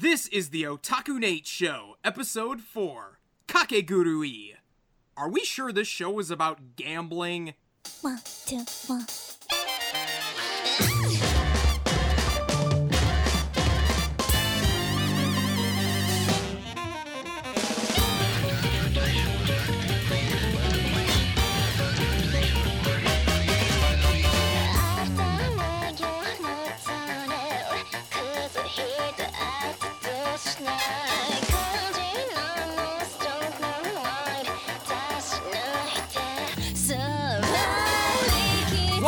This is the Otaku Nate Show, episode 4, Kakegurui. Are we sure this show is about gambling? One, two, one.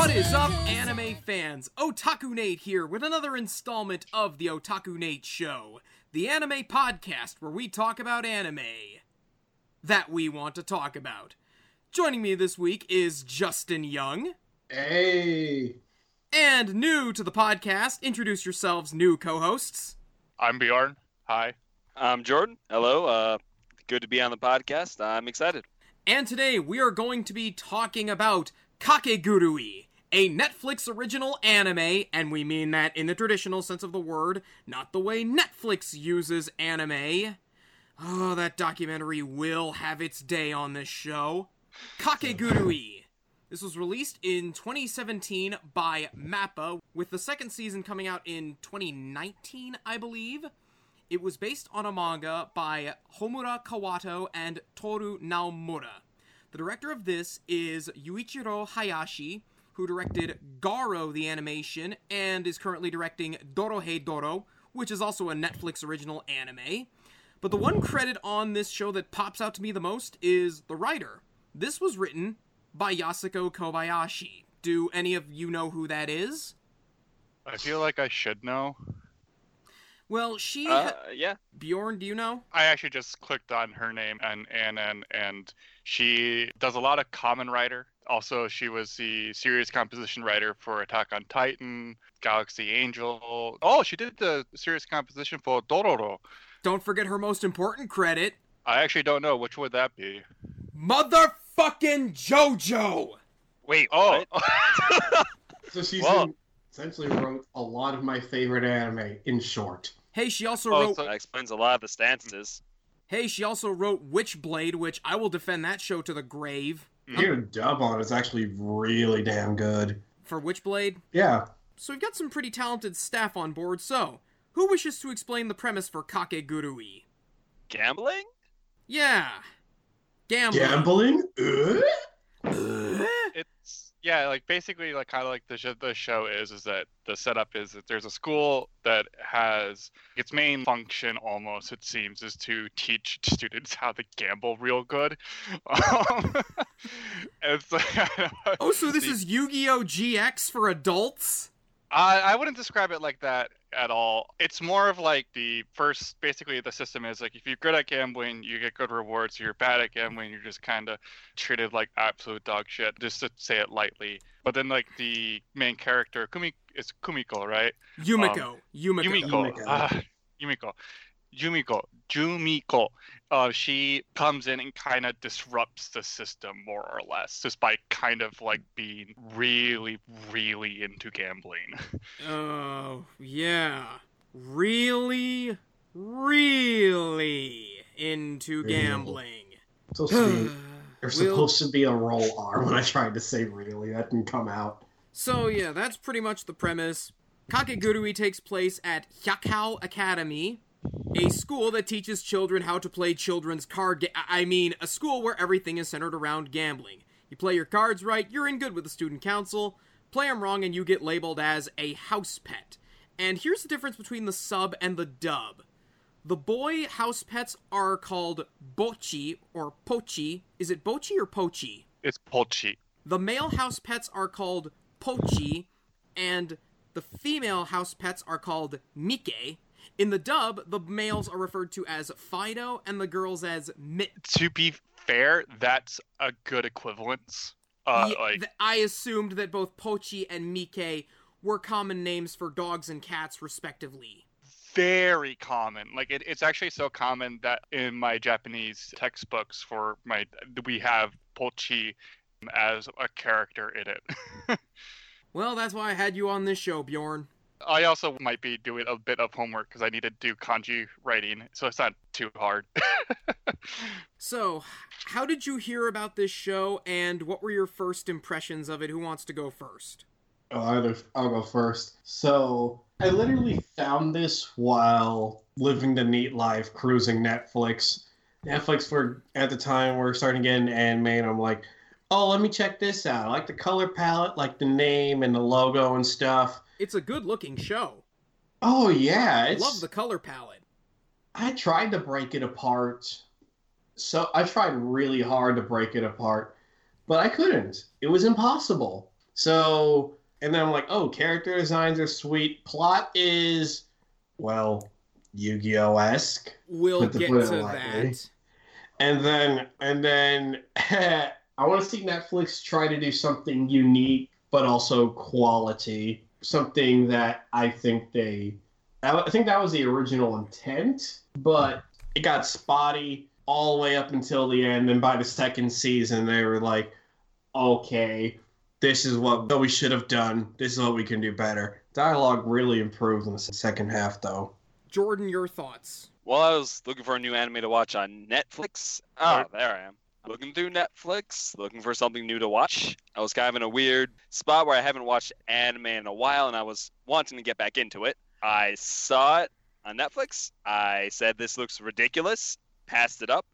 What is up, anime fans? Otaku Nate here with another installment of the Otaku Nate Show, the anime podcast where we talk about anime that we want to talk about. Joining me this week is Justin Young. Hey. And new to the podcast, introduce yourselves, new co hosts. I'm Bjorn. Hi. I'm Jordan. Hello. Uh, good to be on the podcast. I'm excited. And today we are going to be talking about Kakegurui, a Netflix original anime, and we mean that in the traditional sense of the word, not the way Netflix uses anime. Oh, that documentary will have its day on this show. Kakegurui. This was released in 2017 by MAPPA, with the second season coming out in 2019, I believe. It was based on a manga by Homura Kawamoto and Toru Naomura. The director of this is Yuichiro Hayashi, who directed Garo the animation and is currently directing Dorohedoro, which is also a Netflix original anime. But the one credit on this show that pops out to me the most is the writer. This was written by Yasuko Kobayashi. Do any of you know who that is? I feel like I should know. Well, she. Uh, yeah. Bjorn, do you know? I actually just clicked on her name and and and and she does a lot of common writer. Also, she was the series composition writer for Attack on Titan, Galaxy Angel. Oh, she did the series composition for Dororo. Don't forget her most important credit I actually don't know which would that be. Motherfucking JoJo! Wait. Oh, So she's Well- essentially wrote a lot of my favorite anime in short. Hey, she also Oh, wrote. so- That explains a lot of the stances. Hey, she also wrote Witchblade, which I will defend that show to the grave. Your dub on it is actually really damn good. For Witchblade, Yeah. so we've got some pretty talented staff on board. So, who wishes to explain the premise for Kakegurui? Gambling? Yeah, gambling. Gambling? Uh? Ugh. it's yeah, like basically like kind of like the sh- the show is is that the setup is that there's a school that has its main function almost it seems is to teach students how to gamble real good. Um, it's like, Oh, so this the- is Yu-Gi-Oh! GX for adults? I, I wouldn't describe it like that at all. It's more of like the first, basically, the system is like if you're good at gambling, you get good rewards. If you're bad at gambling, you're just kind of treated like absolute dog shit, just to say it lightly. But then, like, the main character, Kumi, is Kumiko, right? Yumiko. Yumiko. Yumiko. Yumiko. Ah, Yumiko. Yumiko. Jumiko. Uh, she comes in and kind of disrupts the system more or less, just by kind of like being really, really into gambling. Oh, yeah. Really, really into gambling. So sweet. There's We'll- supposed to be a roll R when I tried to say really. That didn't come out. So yeah, that's pretty much the premise. Kakegurui takes place at Hyakao Academy, a school that teaches children how to play children's card ga- I mean, a school where everything is centered around gambling. You play your cards right, you're in good with the student council. Play them wrong and you get labeled as a house pet. And here's the difference between the sub and the dub. The boy house pets are called bochi or pochi. Is it bochi or pochi? It's pochi. The male house pets are called Pochi, and the female house pets are called Mike. In the dub, the males are referred to as Fido and the girls as Mit. To be fair, that's a good equivalence. Uh, Ye- like th- I assumed that both Pochi and Mike were common names for dogs and cats, respectively. very common. Like it, it's actually so common that in my Japanese textbooks for my we have Pochi as a character in it. Well, that's why I had you on this show, Bjorn. I also might be doing a bit of homework because I need to do kanji writing, so it's not too hard. So, how did you hear about this show, and what were your first impressions of it? Who wants to go first? Oh, I'll, I'll go first. So I literally found this while living the neat life, cruising Netflix. Netflix were at the time were starting to get into anime, and I'm like, oh, let me check this out. I like the color palette, like the name and the logo and stuff. It's a good looking show. Oh yeah, it's, Love the color palette. I tried to break it apart. So I tried really hard to break it apart, but I couldn't. It was impossible. So, and then I'm like, oh, character designs are sweet. Plot is, well, Yu-Gi-Oh esque. We'll get to that. And then, and then, I want to see Netflix try to do something unique, but also quality. Something that I think they, I think that was the original intent, but it got spotty all the way up until the end. And by the second season, they were like, okay, this is what we should have done. This is what we can do better. Dialogue really improved in the second half, though. Jordan, your thoughts? Well, I was looking for a new anime to watch on Netflix. Oh, there I am. Looking through Netflix, looking for something new to watch. I was kind of in a weird spot where I haven't watched anime in a while, and I was wanting to get back into it. I saw it on Netflix. I said this looks ridiculous, passed it up.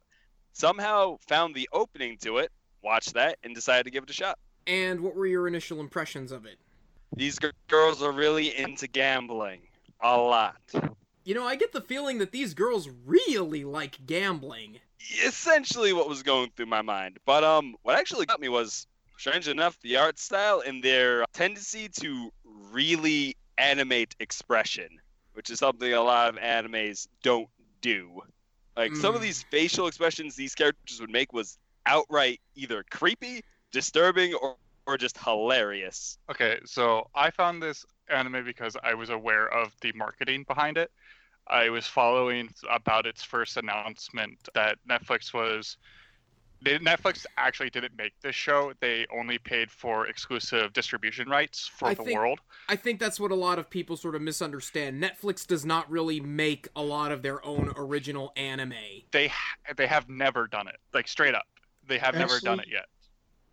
Somehow found the opening to it, watched that, and decided to give it a shot. And what were your initial impressions of it? These g- girls are really into gambling, a lot. You know, I get the feeling that these girls really like gambling. essentially what was going through my mind. But um, what actually got me was, strange enough, the art style and their tendency to really animate expression, which is something a lot of animes don't do. Like some of Mm. these facial expressions these characters would make was outright either creepy, disturbing, or or just hilarious. Okay, so I found this anime because I was aware of the marketing behind it. I was following about its first announcement that Netflix was. They, Netflix actually didn't make this show. They only paid for exclusive distribution rights for I the think- world. I think that's what a lot of people sort of misunderstand. Netflix does not really make a lot of their own original anime. They they have never done it. Like straight up, they have never done it yet.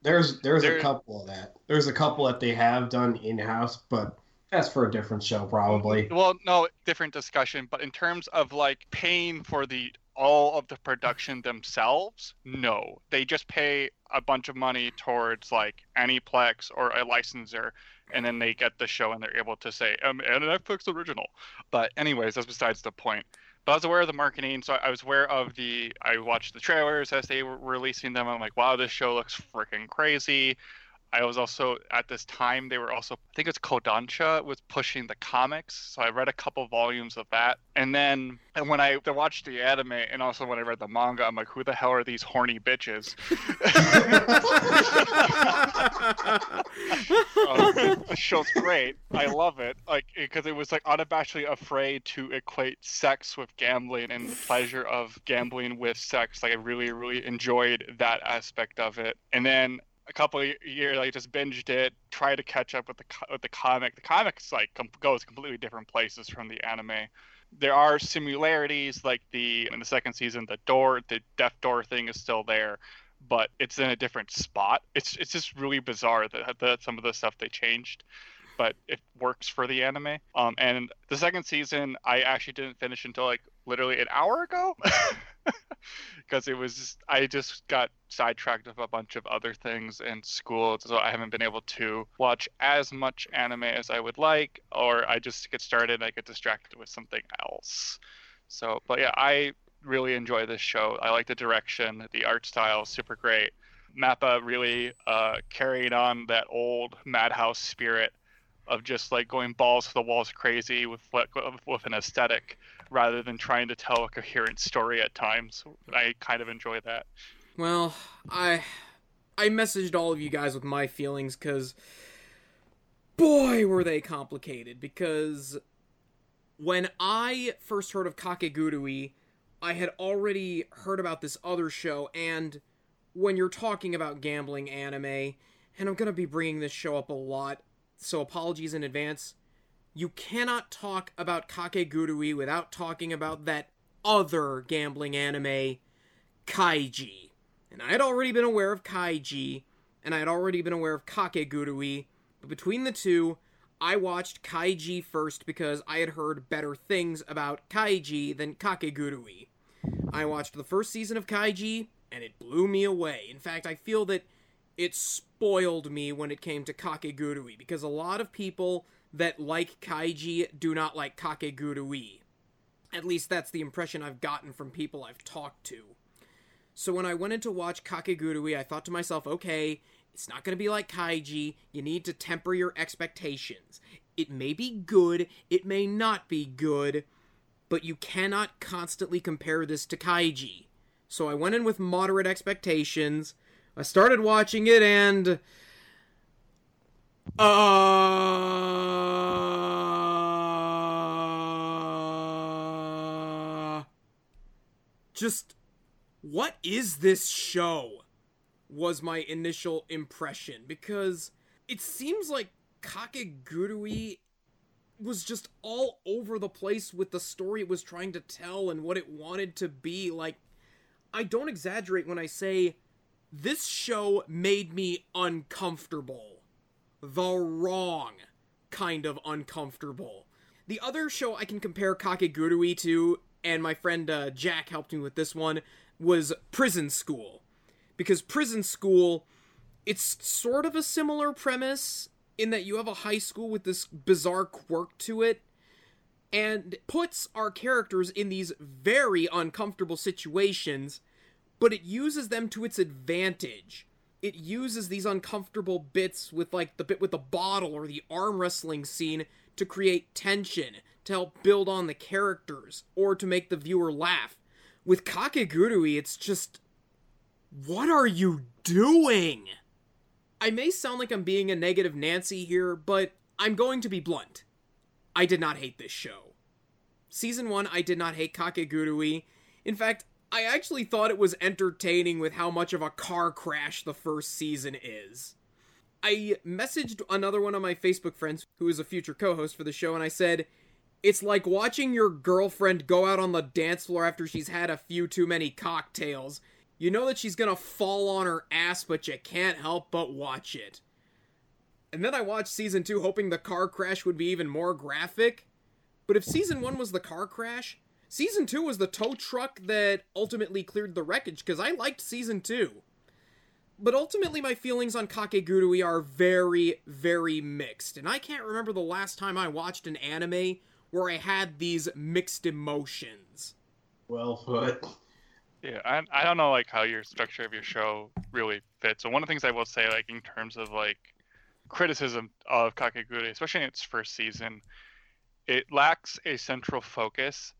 There's there's There- a couple of that. There's a couple that they have done in house, but that's for a different show probably. Well, no, different discussion. But in terms of like paying for the all of the production themselves, no, they just pay a bunch of money towards like Aniplex or a licensor, and then they get the show and they're able to say, um, and a Netflix original. But anyways, that's besides the point. But I was aware of the marketing, so I was aware of the. I watched the trailers as they were releasing them. I'm like, wow, this show looks freaking crazy. I was also at this time they were also I think it's Kodansha was pushing the comics, so I read a couple volumes of that. And then and when I watched the anime and also when I read the manga, I'm like, who the hell are these horny bitches? um, the show's great. I love it. Like because it was like unabashedly afraid to equate sex with gambling and the pleasure of gambling with sex. Like I really, really enjoyed that aspect of it. And then a couple years, I just binged it, tried to catch up with the with the comic. The comics like com- goes completely different places from the anime. There are similarities, like the in the second season, the door, the death door thing is still there, but it's in a different spot. It's it's just really bizarre that, that some of the stuff they changed, but it works for the anime. Um, and the second season, I actually didn't finish until like literally an hour ago. because it was just, I just got sidetracked with a bunch of other things in school, so I haven't been able to watch as much anime as I would like, or I just get started and I get distracted with something else. So, but yeah, I really enjoy this show. I like the direction, the art style, super great. Mappa really uh, carried on that old Madhouse spirit of just like going balls to the walls crazy with with an aesthetic rather than trying to tell a coherent story at times. I kind of enjoy that. Well, I I messaged all of you guys with my feelings cuz boy were they complicated because when I first heard of Kakegurui, I had already heard about this other show and when you're talking about gambling anime, and I'm going to be bringing this show up a lot, so apologies in advance. You cannot talk about Kakegurui without talking about that other gambling anime, Kaiji. And I had already been aware of Kaiji, and I had already been aware of Kakegurui, but between the two, I watched Kaiji first because I had heard better things about Kaiji than Kakegurui. I watched the first season of Kaiji, and it blew me away. In fact, I feel that it spoiled me when it came to Kakegurui, because a lot of people that like Kaiji do not like Kakegurui. At least that's the impression I've gotten from people I've talked to. So when I went in to watch Kakegurui, I thought to myself, okay, it's not going to be like Kaiji. You need to temper your expectations. It may be good, it may not be good, but you cannot constantly compare this to Kaiji. So I went in with moderate expectations. I started watching it and. Uh. Just. What is this show? Was my initial impression. Because it seems like Kakegurui was just all over the place with the story it was trying to tell and what it wanted to be. Like, I don't exaggerate when I say this show made me uncomfortable. The wrong kind of uncomfortable. The other show I can compare Kakegurui to, and my friend uh, Jack helped me with this one, was Prison School. Because Prison School, it's sort of a similar premise in that you have a high school with this bizarre quirk to it and puts our characters in these very uncomfortable situations, but it uses them to its advantage. It uses these uncomfortable bits with like the bit with the bottle or the arm wrestling scene to create tension, to help build on the characters, or to make the viewer laugh. With Kakegurui, it's just what are you doing? I may sound like I'm being a negative Nancy here, but I'm going to be blunt. I did not hate this show. Season 1, I did not hate Kakegurui. In fact, I actually thought it was entertaining with how much of a car crash the first season is. I messaged another one of my Facebook friends, who is a future co host for the show, and I said, It's like watching your girlfriend go out on the dance floor after she's had a few too many cocktails. You know that she's gonna fall on her ass, but you can't help but watch it. And then I watched season 2 hoping the car crash would be even more graphic. But if season 1 was the car crash, season 2 was the tow truck that ultimately cleared the wreckage, because I liked season 2. But ultimately, my feelings on Kakegurui are very, very mixed, and I can't remember the last time I watched an anime where I had these mixed emotions. Well put. Yeah, I, I don't know like how your structure of your show really fits. So one of the things I will say, like in terms of like criticism of Kakegurui, especially in its first season, it lacks a central focus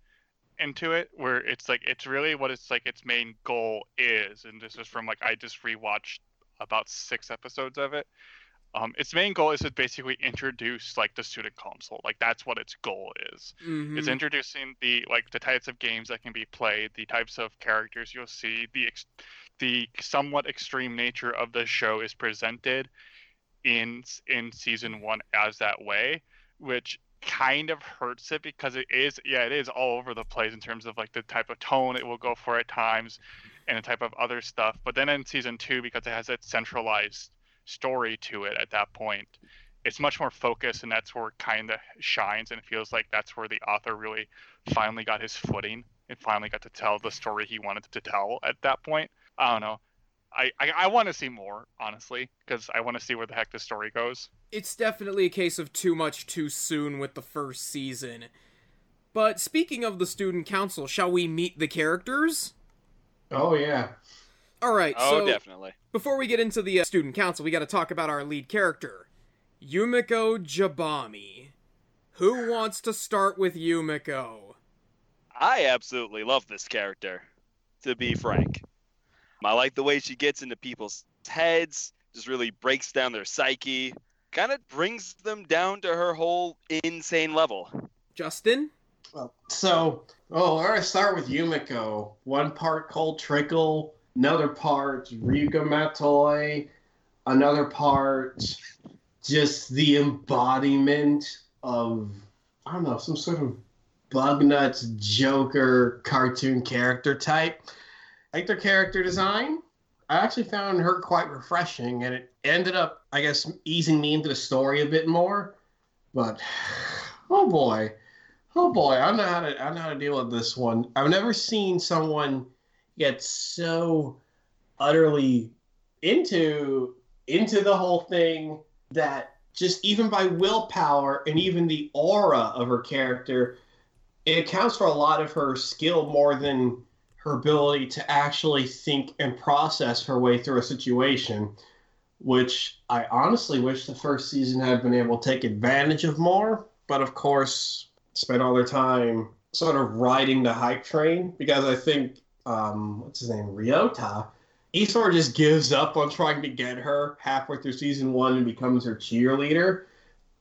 into it where it's like it's really what it's like its main goal is. And this is from like I just rewatched about six episodes of it. Um, its main goal is to basically introduce like the student console. Like that's what its goal is. Mm-hmm. It's introducing the like the types of games that can be played, the types of characters you'll see, the ex- the somewhat extreme nature of the show is presented in in season one as that way, which kind of hurts it because it is yeah it is all over the place in terms of like the type of tone it will go for at times and the type of other stuff. But then in season two, because it has that centralized story to it at that point it's much more focused and that's where it kind of shines and it feels like that's where the author really finally got his footing and finally got to tell the story he wanted to tell at that point i don't know i i, I want to see more honestly because i want to see where the heck the story goes it's definitely a case of too much too soon with the first season. But speaking of the student council, shall we meet the characters? Oh yeah. All right. Oh, so definitely. before we get into the uh, student council, we got to talk about our lead character, Yumiko Jabami. Who wants to start with Yumiko? I absolutely love this character, to be frank. I like the way she gets into people's heads, just really breaks down their psyche, kind of brings them down to her whole insane level. Justin? Well, so, oh, all right, start with Yumiko. One part Cold Trickle, another part Ryuko Matoi, another part just the embodiment of I don't know some sort of bug nuts Joker cartoon character type. Like their character design. I actually found her quite refreshing, and it ended up, I guess, easing me into the story a bit more. But oh boy, oh boy, I know how to I know how to deal with this one. I've never seen someone get so utterly into into the whole thing that just even by willpower and even the aura of her character, it accounts for a lot of her skill more than her ability to actually think and process her way through a situation, which I honestly wish the first season had been able to take advantage of more. But of course, spent all their time sort of riding the hype train because I think um, what's his name, Ryota, of just gives up on trying to get her halfway through season one and becomes her cheerleader.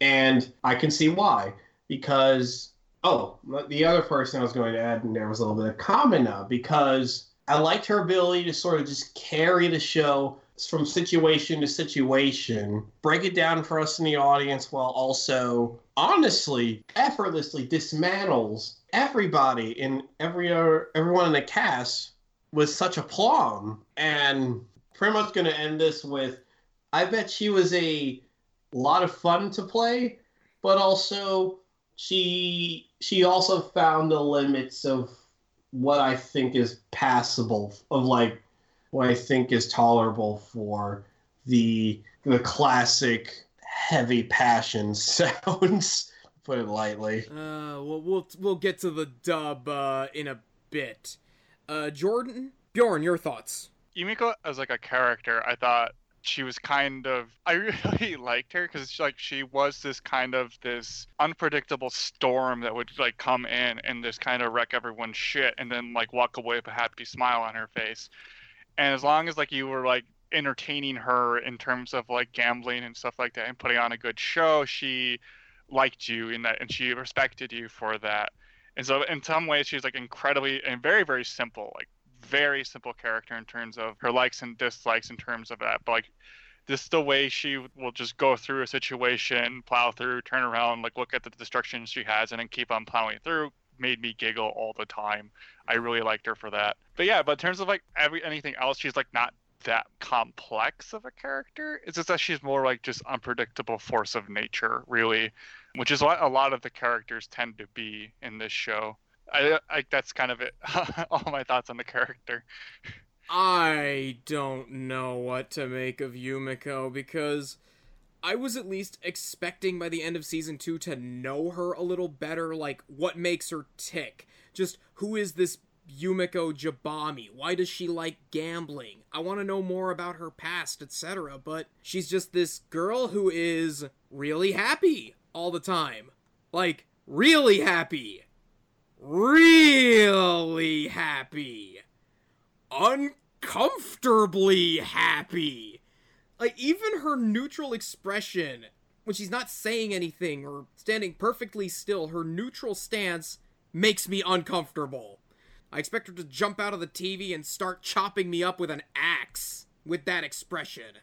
And I can see why. Because, oh, the other person I was going to add in there was a little bit of Kamina, because I liked her ability to sort of just carry the show from situation to situation, break it down for us in the audience while also honestly, effortlessly dismantles everybody in every uh, everyone in the cast with such aplomb. And pretty much going to end this with I bet she was a lot of fun to play, but also she she also found the limits of what I think is passable of like what I think is tolerable for the the classic heavy passion sounds put it lightly. Uh, well, we'll we'll get to the dub uh, in a bit. Uh, Jordan, Bjorn, your thoughts? Yumiko as like a character, I thought she was kind of I really liked her because like she was this kind of this unpredictable storm that would like come in and just kind of wreck everyone's shit and then like walk away with a happy smile on her face. And as long as like you were like entertaining her in terms of like gambling and stuff like that and putting on a good show, she liked you in that and she respected you for that. And so in some ways she's like incredibly and very, very simple, like very simple character in terms of her likes and dislikes in terms of that. But like this is the way she will just go through a situation, plow through, turn around, like look at the destruction she has and then keep on plowing through made me giggle all the time. I really liked her for that. But yeah, but in terms of like every anything else, she's like not that complex of a character. It's just that she's more like just unpredictable force of nature, really, which is what a lot of the characters tend to be in this show. I, I that's kind of it. All my thoughts on the character. I don't know what to make of Yumiko because I was at least expecting by the end of season two to know her a little better, like what makes her tick. Just who is this Yumiko Jabami? Why does she like gambling? I want to know more about her past, etc. But she's just this girl who is really happy all the time. Like, really happy. Really happy. Uncomfortably happy. Like, even her neutral expression, when she's not saying anything or standing perfectly still, her neutral stance makes me uncomfortable. I expect her to jump out of the TV and start chopping me up with an axe with that expression.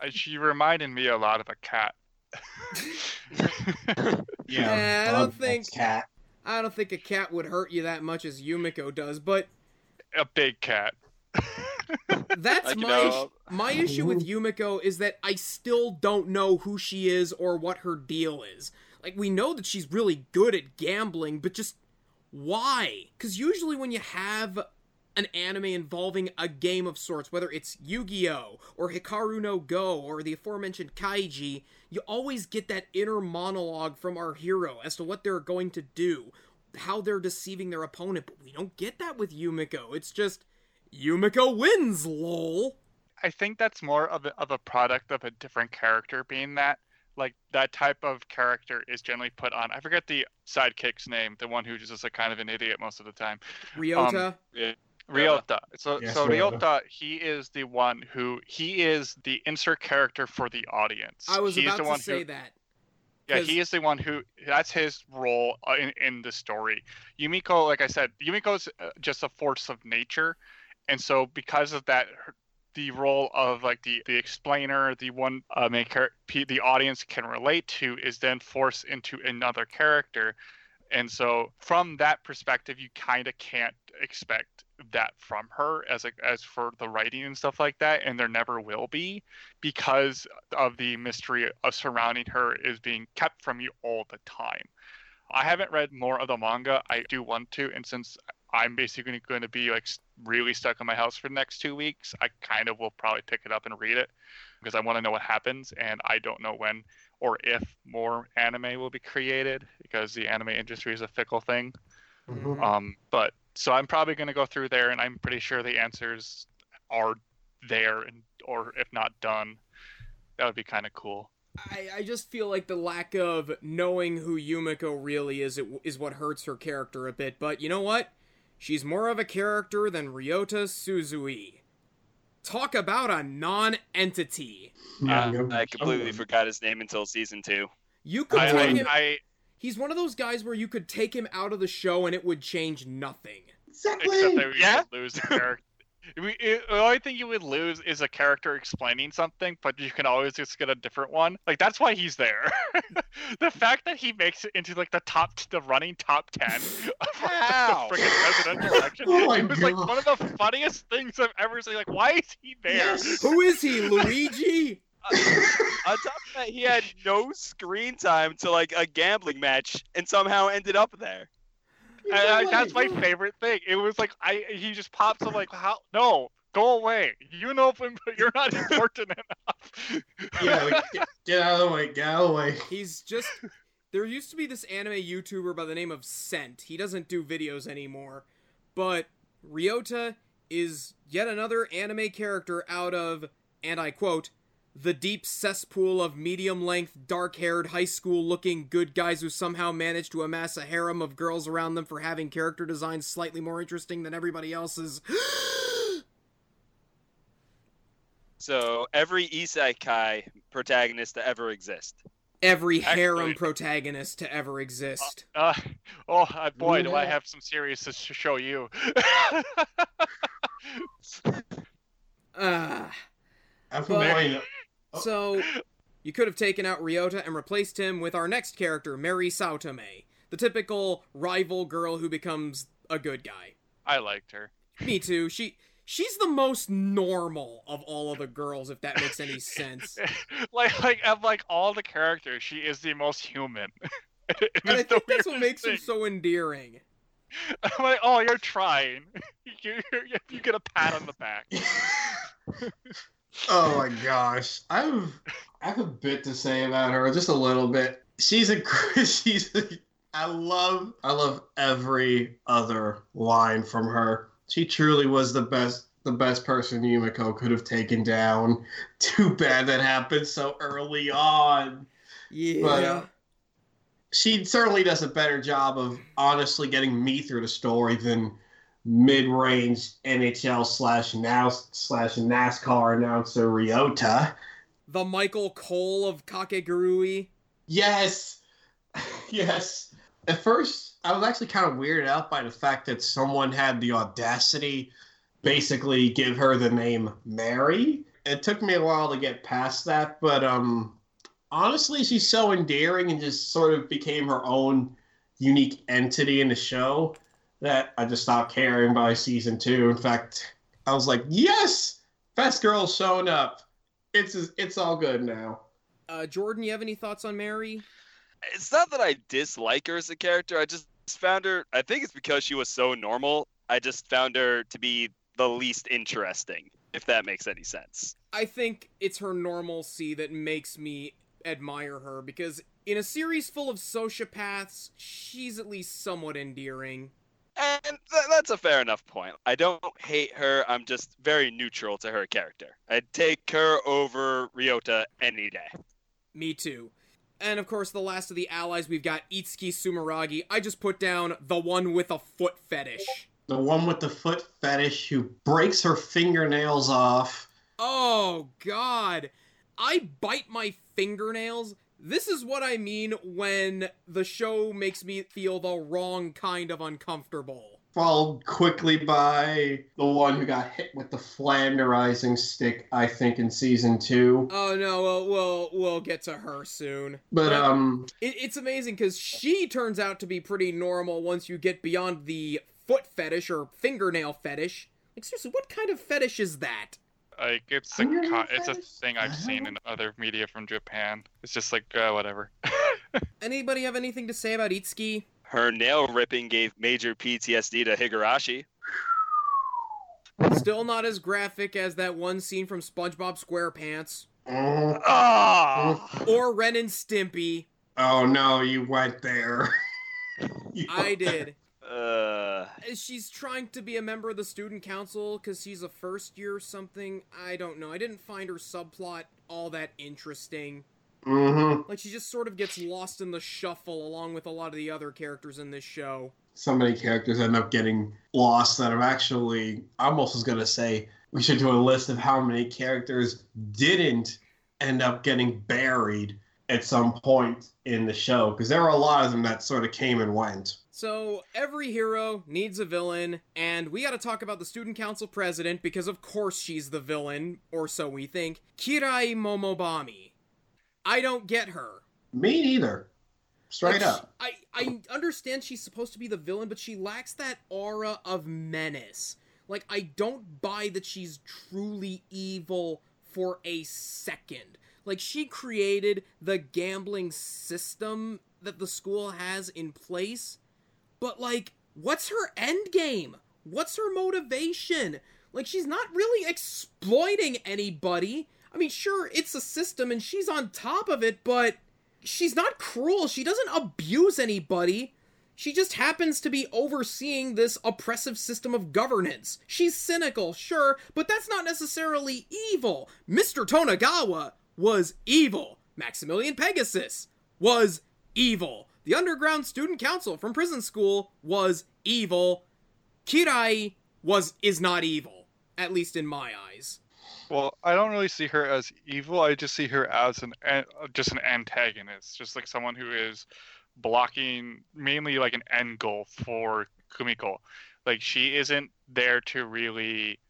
Uh, She reminded me a lot of a cat. Yeah, I don't think- cat. I don't think a cat would hurt you that much as Yumiko does, but a big cat. that's Like, my know- my issue with Yumiko is that I still don't know who she is or what her deal is. Like we know that she's really good at gambling, but just why? Cuz usually when you have an anime involving a game of sorts, whether it's Yu-Gi-Oh or Hikaru no Go or the aforementioned Kaiji, you always get that inner monologue from our hero as to what they're going to do, how they're deceiving their opponent, but we don't get that with Yumiko. It's just Yumiko wins, lol. I think that's more of a, of a product of a different character being that. Like that type of character is generally put on. I forget the sidekick's name, the one who's just like kind of an idiot most of the time. Ryota. Um, Ryota. So Yes, so Ryota. Ryota, he is the one who he is the insert character for the audience. I was He's about the to one say who, that. Yeah, he is the one who that's his role uh, in in the story. Yumiko, like I said, Yumiko's uh, just a force of nature, and so because of that, the role of like the the explainer, the one uh, main char- the audience can relate to, is then forced into another character, and so from that perspective, you kind of can't expect that from her as a, as for the writing and stuff like that, and there never will be because of the mystery of surrounding her is being kept from you all the time. I haven't read more of the manga. I do want to, and since I'm basically going to be like really stuck in my house for the next two weeks, I kind of will probably pick it up and read it because I want to know what happens, and I don't know when or if more anime will be created because the anime industry is a fickle thing. Mhm. Um, but so I'm probably going to go through there, and I'm pretty sure the answers are there, and or if not done, that would be kind of cool. I, I just feel like the lack of knowing who Yumiko really is it, is what hurts her character a bit. But you know what? She's more of a character than Ryota Suzui. Talk about a non-entity. Yeah, Uh, I'm- completely forgot his name until season two. You could I, take I, him. I He's one of those guys where you could take him out of the show and it would change nothing. Exactly. except that we Yeah? would lose the character. We, it, the only thing you would lose is a character explaining something, but you can always just get a different one. Like that's why he's there. the fact that he makes it into like the top, the running top ten of How? the freaking presidential oh election, Oh my it was like one of the funniest things I've ever seen. Like, why is he there? Yes. Who is he, Luigi? On top of that, he had no screen time to like a gambling match and somehow ended up there. And I, that's my favorite thing. It was like I he just pops up like how no go away. You know you're not important enough. Yeah, like, get, get out of the way. Get out of the way. He's just. There used to be this anime YouTuber by the name of Scent. He doesn't do videos anymore. But Ryota is yet another anime character out of, and I quote, the deep cesspool of medium length, dark haired, high school looking good guys who somehow manage to amass a harem of girls around them for having character designs slightly more interesting than everybody else's. So every isekai protagonist to ever exist. Every harem Actually- protagonist to ever exist. Uh, oh uh, boy, do I have some serious to show you. Ah. I'm But- going. Oh. So, you could have taken out Ryota and replaced him with our next character, Mary Saotome, the typical rival girl who becomes a good guy. I liked her. Me too. She she's the most normal of all of the girls, if that makes any sense. like, like of like all the characters, she is the most human. And I think that's what weirdest makes her so endearing. I'm like, oh, you're trying. you, you, you get a pat on the back. Oh my gosh, I have I have a bit to say about her, just a little bit. She's a she's. A, I love I love every other line from her. She truly was the best the best person Yumiko could have taken down. Too bad that happened so early on. Yeah. But, uh, she certainly does a better job of honestly getting me through the story than mid-range NHL slash now slash NASCAR announcer Ryota. the Michael Cole of Kakegurui. Yes, yes. At first, I was actually kind of weirded out by the fact that someone had the audacity, basically give her the name Mary. It took me a while to get past that, but um, honestly, she's so endearing and just sort of became her own unique entity in the show that I just stopped caring by season two. In fact, I was like, yes, best girl's showing up. It's it's all good now. Uh, Jordan, you have any thoughts on Mary? It's not that I dislike her as a character. I just found her. I think it's because she was so normal. I just found her to be the least interesting, if that makes any sense. I think it's her normalcy that makes me admire her because in a series full of sociopaths, she's at least somewhat endearing. And th- that's a fair enough point. I don't hate her. I'm just very neutral to her character. I'd take her over Ryota any day. Me too. And of course, the last of the allies, we've got Itsuki Sumeragi. I just put down the one with a foot fetish. The one with the foot fetish who breaks her fingernails off. Oh, God. I bite my fingernails. This is what I mean when the show makes me feel the wrong kind of uncomfortable. followed quickly by the one who got hit with the flanderizing stick, I think, in season two. Oh no, we'll we'll, we'll get to her soon. But um, It, it's amazing because she turns out to be pretty normal once you get beyond the foot fetish or fingernail fetish. Like seriously, what kind of fetish is that? Like it's a co- it's a thing I've seen in other media from Japan. It's just like uh, whatever. Anybody have anything to say about Itsuki? Her nail ripping gave major PTSD to Higurashi. Still not as graphic as that one scene from SpongeBob SquarePants mm, Ah! or Ren and Stimpy. oh no, you went there. You I went there. did. Uh, She's trying to be a member of the student council because she's a first year or something. I don't know. I didn't find her subplot all that interesting. Mhm. Like she just sort of gets lost in the shuffle along with a lot of the other characters in this show. So many characters end up getting lost that I'm actually. I almost was gonna say we should do a list of how many characters didn't end up getting buried at some point in the show because there were a lot of them that sort of came and went. So every hero needs a villain, and we gotta talk about the student council president because of course she's the villain, or so we think. Kirai Momobami. I don't get her. Me neither. Straight Like, up. I I understand she's supposed to be the villain, but she lacks that aura of menace. Like I don't buy that she's truly evil for a second. Like she created the gambling system that the school has in place, but like what's her end game? What's her motivation? Like she's not really exploiting anybody. I mean, sure, it's a system and she's on top of it, but she's not cruel. She doesn't abuse anybody. She just happens to be overseeing this oppressive system of governance. She's cynical, sure, but that's not necessarily evil. Mr. Tonagawa was evil. Maximilian Pegasus was evil. The Underground Student Council from prison school was evil. Kirai was is not evil, at least in my eyes. Well, I don't really see her as evil. I just see her as an just an antagonist, just like someone who is blocking mainly like an end goal for Kumiko. Like she isn't there to really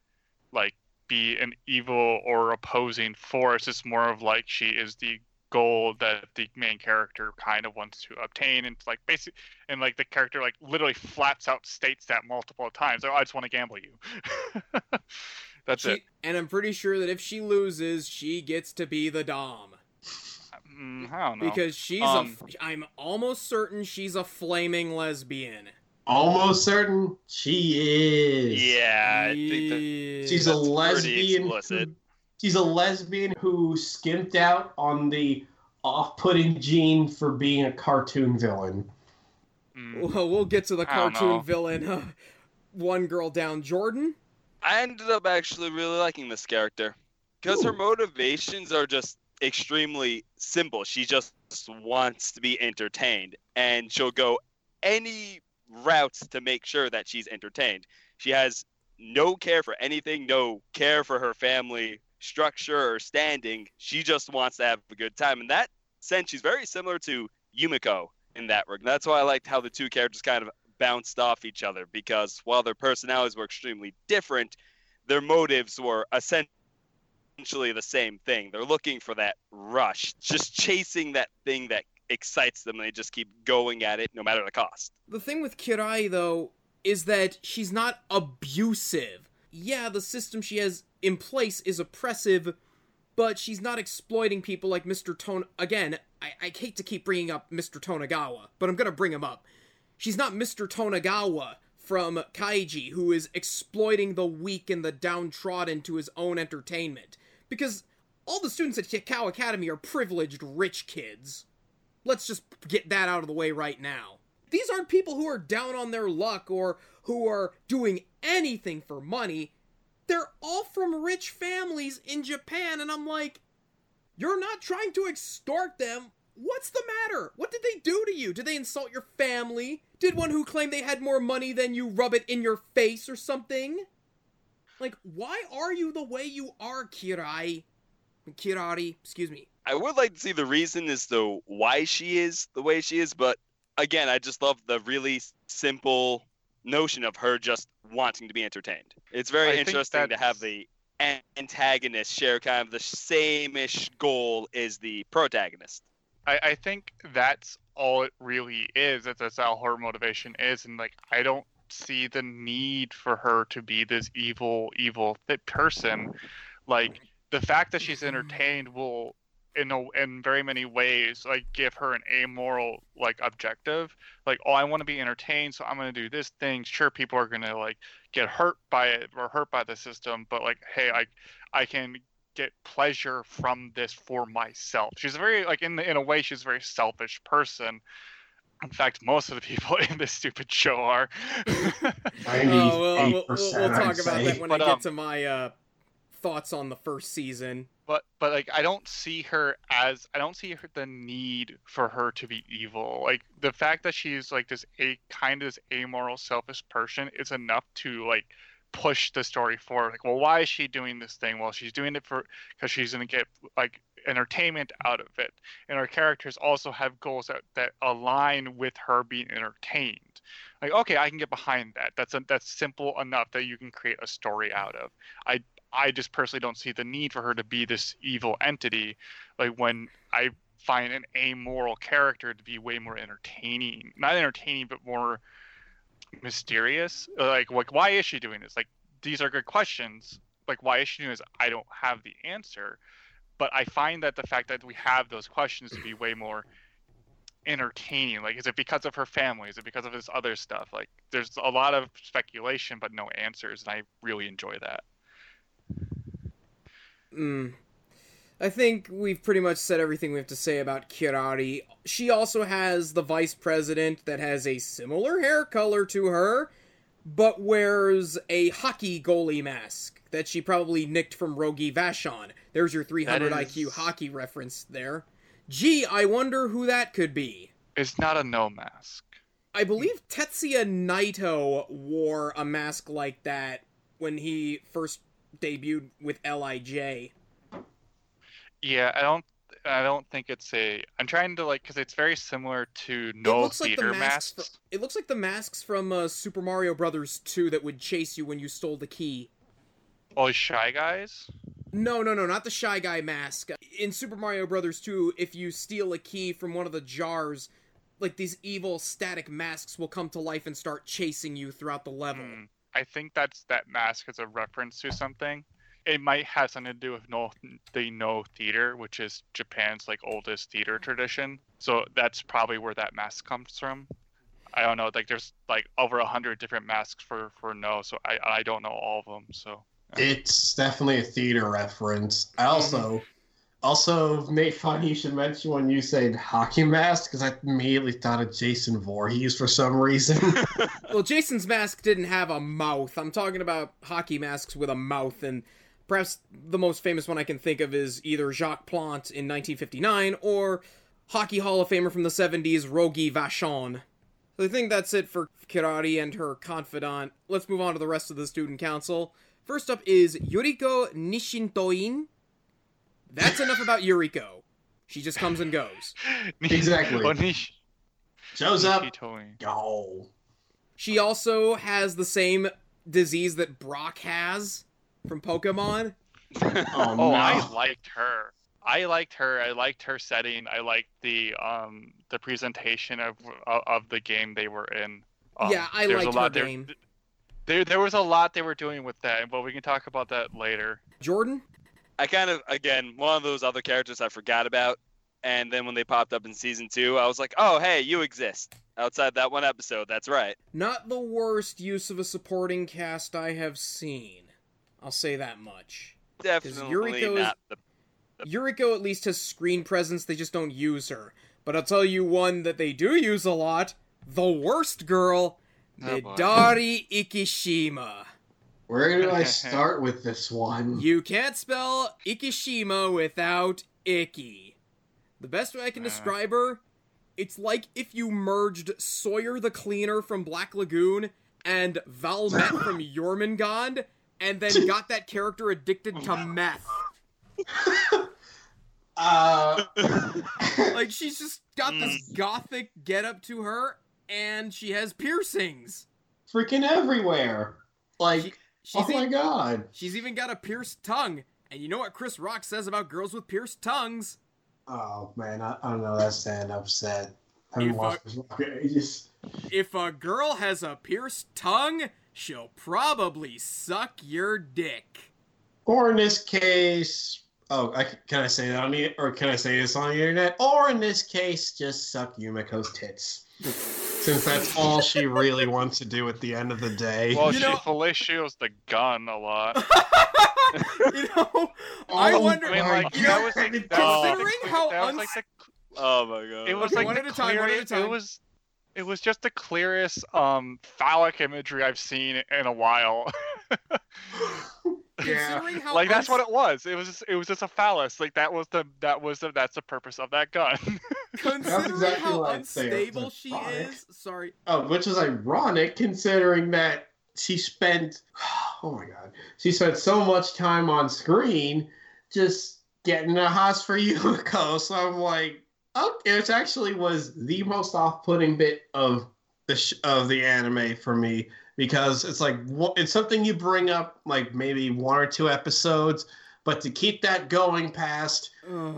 like be an evil or opposing force. It's more of like she is the goal that the main character kind of wants to obtain and like basic and like the character like literally flats out states that multiple times. Oh, I just want to gamble you. That's She- it. And I'm pretty sure that if she loses, she gets to be the Dom. Mm, I don't know. Because she's Um, a. I'm almost certain she's a flaming lesbian. Almost certain she is. yeah, I think that She's a That's pretty lesbian. Who, explicit. she's a lesbian who skimped out on the off-putting gene for being a cartoon villain. mm, Well, we'll get to the I don't know. cartoon villain. One girl down, Jordan. I ended up actually really liking this character because her motivations are just extremely simple. She just wants to be entertained, and she'll go any routes to make sure that she's entertained. She has no care for anything, no care for her family structure or standing. She just wants to have a good time. In that sense, she's very similar to Yumiko in that regard. That's why I liked how the two characters kind of bounced off each other because while their personalities were extremely different, their motives were essentially the same thing. They're looking for that rush, just chasing that thing that excites them, and they just keep going at it no matter the cost. The thing with Kirai, though, is that she's not abusive. Yeah, the system she has in place is oppressive, but she's not exploiting people like Mr. Ton. Again, I, I hate to keep bringing up Mr. Tonagawa, but I'm gonna bring him up. She's not Mr. Tonagawa from Kaiji, who is exploiting the weak and the downtrodden to his own entertainment. Because all the students at Yakao Academy are privileged rich kids. Let's just get that out of the way right now. These aren't people who are down on their luck or who are doing anything for money. They're all from rich families in Japan, and I'm like, you're not trying to extort them. What's the matter? What did they do to you? Did they insult your family? Did one who claimed they had more money than you rub it in your face or something? Like, why are you the way you are, Kirai? Kirari, excuse me. I would like to see the reason as to why she is the way she is, but again, I just love the really simple notion of her just wanting to be entertained. It's very I interesting to have the antagonist share kind of the same-ish goal as the protagonist. I, I think that's all it really is. That that's all her motivation is, and like I don't see the need for her to be this evil, evil th- person. Like the fact that she's mm-hmm. entertained will, in a, in very many ways, like give her an amoral like objective. Like, oh, I want to be entertained, so I'm gonna do this thing. Sure, people are gonna like get hurt by it or hurt by the system, but like, hey, I I can get pleasure from this for myself. She's a very like in in a way she's a very selfish person. In fact, most of the people in this stupid show are. Oh, well, we'll, we'll, we'll talk about that when But, I get um, to my uh, thoughts on the first season. But but like I don't see her as I don't see her the need for her to be evil. Like the fact that she's like this a kind of this amoral, selfish person is enough to like push the story forward. Like, well, why is she doing this thing? Well, she's doing it for because she's gonna get like entertainment out of it, and our characters also have goals that that align with her being entertained. Like, okay, I can get behind that. That's a, that's simple enough that you can create a story out of. I I just personally don't see the need for her to be this evil entity. Like when I find an amoral character to be way more entertaining, not entertaining, but more mysterious. Like, like why is she doing this? Like, these are good questions. Like, why is she doing this? I don't have the answer, but I find that the fact that we have those questions to be way more entertaining. Like, is it because of her family? Is it because of this other stuff? Like, there's a lot of speculation, but no answers, and I really enjoy that. Mm. I think we've pretty much said everything we have to say about Kirari. She also has the vice president that has a similar hair color to her, but wears a hockey goalie mask that she probably nicked from Rogi Vachon. There's your 300 That IQ hockey reference there. Gee, I wonder who that could be. It's not a Noh mask. I believe Tetsuya Naito wore a mask like that when he first debuted with LIJ. Yeah, I don't. I don't think it's a. I'm trying to like because it's very similar to no it looks like theater masks. masks. fr- it looks like the masks from uh, Super Mario Brothers 2 that would chase you when you stole the key. Oh, shy guys. No, no, no, not the shy guy mask. In Super Mario Brothers 2, if you steal a key from one of the jars, like these evil static masks will come to life and start chasing you throughout the level. Hmm. I think that's that mask is a reference to something. It might have something to do with no the Noh theater, which is Japan's like oldest theater tradition. So that's probably where that mask comes from. I don't know. Like there's like over a hundred different masks for for Noh, so I I don't know all of them. So It's definitely a theater reference. I mm-hmm. also also made fun you should mention when you said hockey mask because I immediately thought of Jason Voorhees for some reason. Well, Jason's mask didn't have a mouth. I'm talking about hockey masks with a mouth, and perhaps the most famous one I can think of is either Jacques Plante in 1959 or Hockey Hall of Famer from the 70s, Rogi Vachon. So I think that's it for Kirari and her confidant. Let's move on to the rest of the student council. First up is Yuriko Nishintoin. That's enough about Yuriko. She just comes and goes. Exactly. Shows up. Nishitomi. Go. She also has the same disease that Brock has from Pokemon. Oh, Oh, no. I liked her. I liked her. I liked her setting. I liked the um the presentation of of, of the game they were in. Um, yeah, I there's a liked her lot there- game. There, there was a lot they were doing with that, but we can talk about that later. Jordan? I kind of again one of those other characters I forgot about, and then when they popped up in season two, I was like, oh hey, you exist outside that one episode. That's right. Not the worst use of a supporting cast I have seen. I'll say that much. Definitely Yuriko is- not the Yuriko at least has screen presence, they just don't use her. But I'll tell you one that they do use a lot the worst girl, Oh, boy. Ikishima. Where do I start with this one? You can't spell Ikishima without Icky. The best way I can Uh. describe her, it's like if you merged Sawyer the Cleaner from Black Lagoon and Valmet from Jormungand, and then got that character addicted to meth. Uh, Like she's just got this gothic get up to her, and she has piercings. freaking everywhere. Like, She- she's, oh my e- god. she's even got a pierced tongue. And you know what Chris Rock says about girls with pierced tongues? Oh man, I, I don't know. That's sad upset. I If this. If a girl has a pierced tongue, she'll probably suck your dick. Or in this case, oh, I, can I say that on the, or can I say this on the internet? Or in this case, just suck Yumiko's tits, since that's all she really wants to do at the end of the day. Well, You she know- fellatios the gun a lot. you know, I Oh wonder. I mean, like you know, that was like, that was like the considering how that was like the Oh my god. It was Okay, like one at a time, one at a time. It was, it was just the clearest um phallic imagery I've seen in a while. yeah. Like that's what it was. It was just, it was just a phallus. Like that was the that was the that's the purpose of that gun. Considering exactly how what I'd say. It's unstable she is, sorry, Oh, which is ironic considering that she spent, oh my god, she spent so much time on screen just getting a house for Yumiko. So I'm like, okay, it actually was the most off-putting bit of the sh- of the anime for me because it's like wha- it's something you bring up like maybe one or two episodes, but to keep that going past,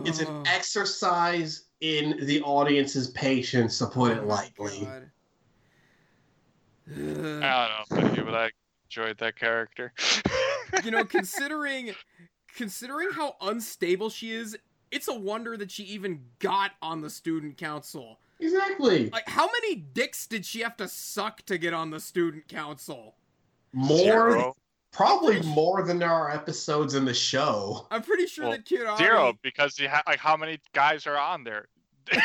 it's an uh-huh. exercise in the audience's patience, to put it Oh my lightly. God. Ugh. I don't know, but I enjoyed that character. you know, considering considering how unstable she is, it's a wonder that she even got on the student council. Exactly. Like, how many dicks did she have to suck to get on the student council? More, Zero. probably more than there are episodes in the show. I'm pretty sure Well, that Kirari. Zero, because you ha- like how many guys are on there?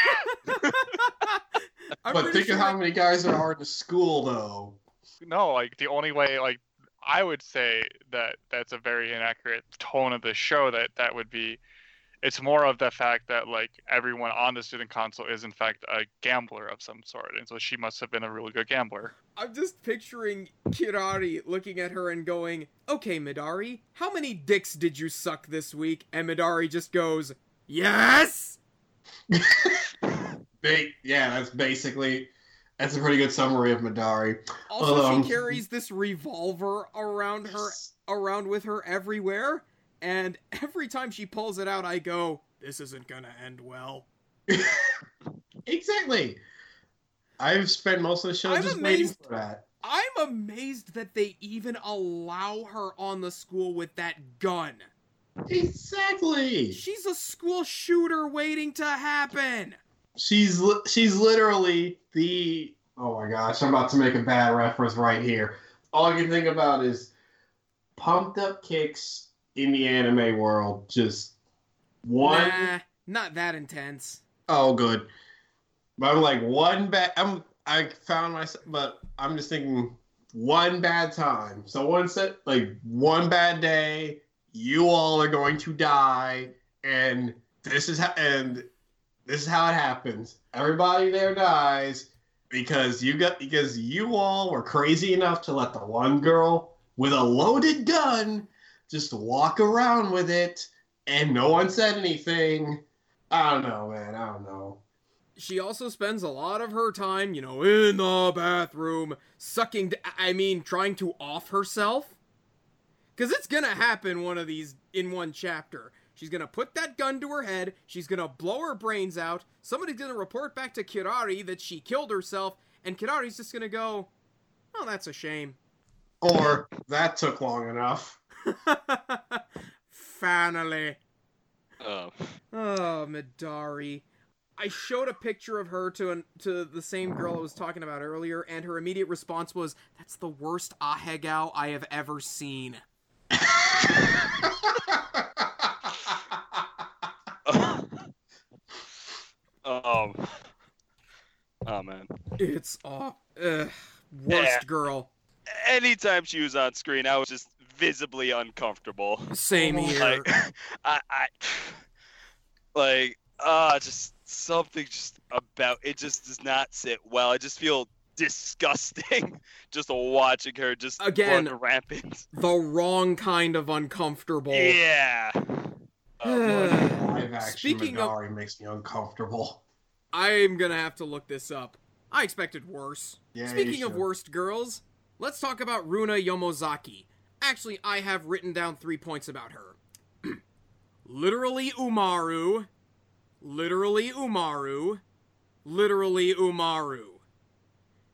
But think sure of how that- many guys there are in the school, though. No, like the only way, like I would say that that's a very inaccurate tone of the show. That that would be. It's more of the fact that like everyone on the student council is in fact a gambler of some sort, and so she must have been a really good gambler. I'm just picturing Kirari looking at her and going, "Okay, Midari, how many dicks did you suck this week?" And Midari just goes, "Yes." Ba- yeah, that's basically that's a pretty good summary of midari Also, Um, she carries this revolver around her, around with her everywhere, and every time she pulls it out, I go, "This isn't gonna end well." Exactly. I've spent most of the show I'm just waiting for that. I'm amazed that they even allow her on the school with that gun. Exactly. She's a school shooter waiting to happen. She's li- she's literally the oh my gosh, I'm about to make a bad reference right here. All I can think about is pumped up kicks in the anime world. Just one Nah, not that intense. oh good. But I'm like one bad I'm I found myself but I'm just thinking one bad time. So one set like one bad day, you all are going to die, and this is how and this is how it happens. Everybody there dies because you got because you all were crazy enough to let the one girl with a loaded gun just walk around with it and no one said anything. I don't know, man. I don't know. She also spends a lot of her time, you know, in the bathroom, sucking, d- I mean, trying to off herself. Because it's gonna happen one of these in one chapter. She's gonna put that gun to her head, she's gonna blow her brains out, somebody's gonna report back to Kirari that she killed herself, and Kirari's just gonna go, oh, that's a shame. Or that took long enough. Finally. Oh. Oh, Midari. I showed a picture of her to an, to the same girl I was talking about earlier, and her immediate response was, "That's the worst ahegao I have ever seen." um. Oh man. It's aw, ugh, worst Yeah. girl. Anytime she was on screen, I was just visibly uncomfortable. Same here. Like, I, I, like, ah, just something just about it just does not sit well. I just feel disgusting just watching her just Again. run rampant. the wrong kind of uncomfortable. Yeah. Live action Speaking of- Madari makes me uncomfortable. I'm gonna have to look this up. I expected worse. Yeah, Speaking of worst girls, let's talk about Runa Yomozaki. Actually, I have written down three points about her. literally Umaru, literally Umaru, literally Umaru.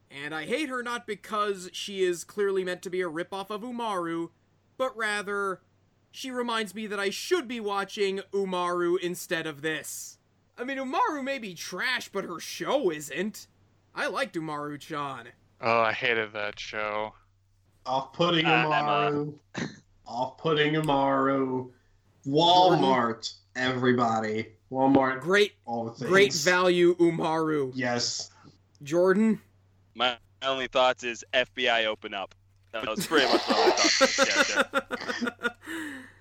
And I hate her not because she is clearly meant to be a ripoff of Umaru, but rather, she reminds me that I should be watching Umaru instead of this. I mean, Umaru may be trash, but her show isn't. I liked Umaru Chan. Oh, I hated that show. Off-putting Uh, Amaru. Off-putting Amaru. Walmart. Everybody. Walmart. Great, All the things. great value Umaru. Yes. Jordan? My only thoughts is FBI open up. That was pretty much what I thought of this character.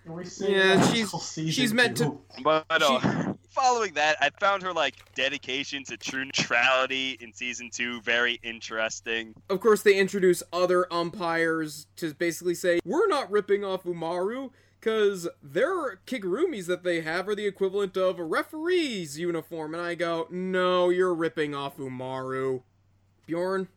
Can we say Yeah, she's- she's meant to- But uh, following that, I found her like dedication to true neutrality in season two very interesting. Of course, they introduce other umpires to basically say, we're not ripping off Umaru, because their kigurumis that they have are the equivalent of a referee's uniform. And I go, no, you're ripping off Umaru. Bjorn?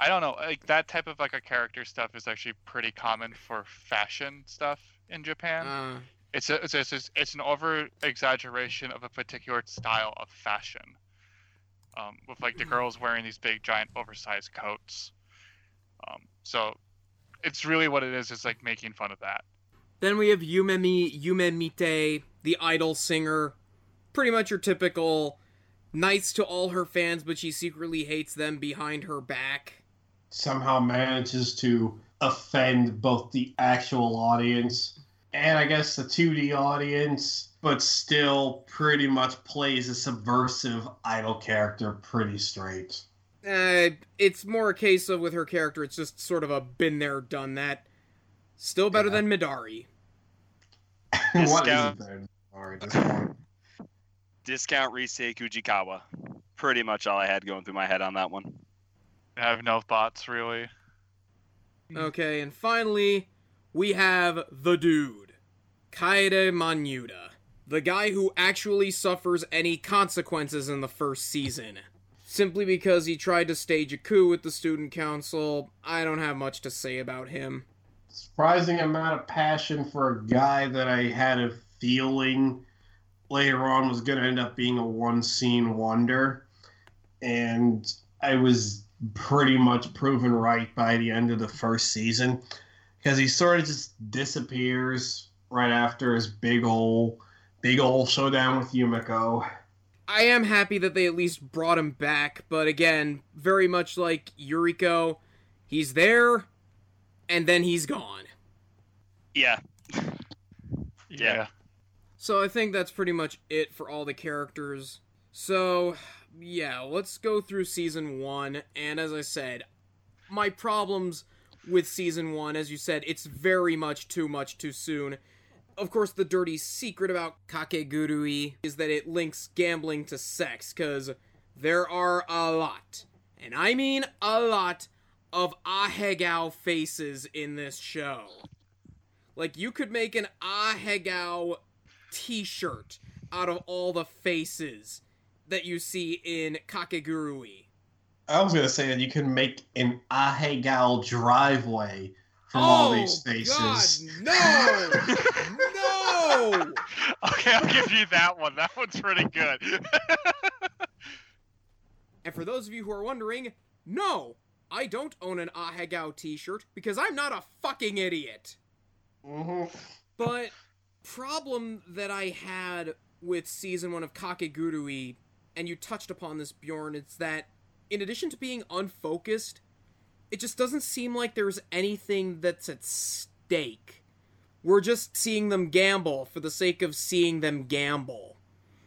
I don't know, like that type of like a character stuff is actually pretty common for fashion stuff in Japan. Uh, it's a, it's a, it's, a- it's an over exaggeration of a particular style of fashion. Um, with like the girls wearing these big giant oversized coats. Um, so it's really what it is, is like making fun of that. Then we have Yumemi Yumemite, the idol singer. Pretty much your typical nice to all her fans, but she secretly hates them behind her back. Somehow manages to offend both the actual audience and I guess the 2D audience, but still pretty much plays a subversive idol character pretty straight. Uh, it's more a case of with her character, it's just sort of a been there, done that. Still better Yeah. than Midari. what Discount. is it there? Sorry, at this point. Discount Rise Kujikawa. Pretty much all I had going through my head on that one. I have no thoughts really. Okay, and finally, we have the dude, Kaede Manuda, the guy who actually suffers any consequences in the first season. Simply because he tried to stage a coup with the student council, I don't have much to say about him. Surprising amount of passion for a guy that I had a feeling later on was going to end up being a one scene wonder. And I was pretty much proven right by the end of the first season because he sort of just disappears right after his big ol' big ol' showdown with Yumiko. I am happy that they at least brought him back, but again, very much like Yuriko, he's there, and then he's gone. Yeah. Yeah. So I think that's pretty much it for all the characters. So, yeah, let's go through season one. And as I said, my problems with season one, as you said, it's very much too much too soon. Of course, the dirty secret about Kakegurui is that it links gambling to sex, because there are a lot, and I mean a lot, of Ahegao faces in this show. Like, you could make an Ahegao t-shirt out of all the faces that you see in Kakegurui. I was going to say that you can make an Ahegal driveway from all Oh, these faces. God, no! no! Okay, I'll give you that one. That one's pretty good. And for those of you who are wondering, no, I don't own an Ahegao t-shirt because I'm not a fucking idiot. Mhm. But problem that I had with season one of Kakegurui, and you touched upon this, Bjorn, it's that in addition to being unfocused, it just doesn't seem like there's anything that's at stake. We're just seeing them gamble for the sake of seeing them gamble.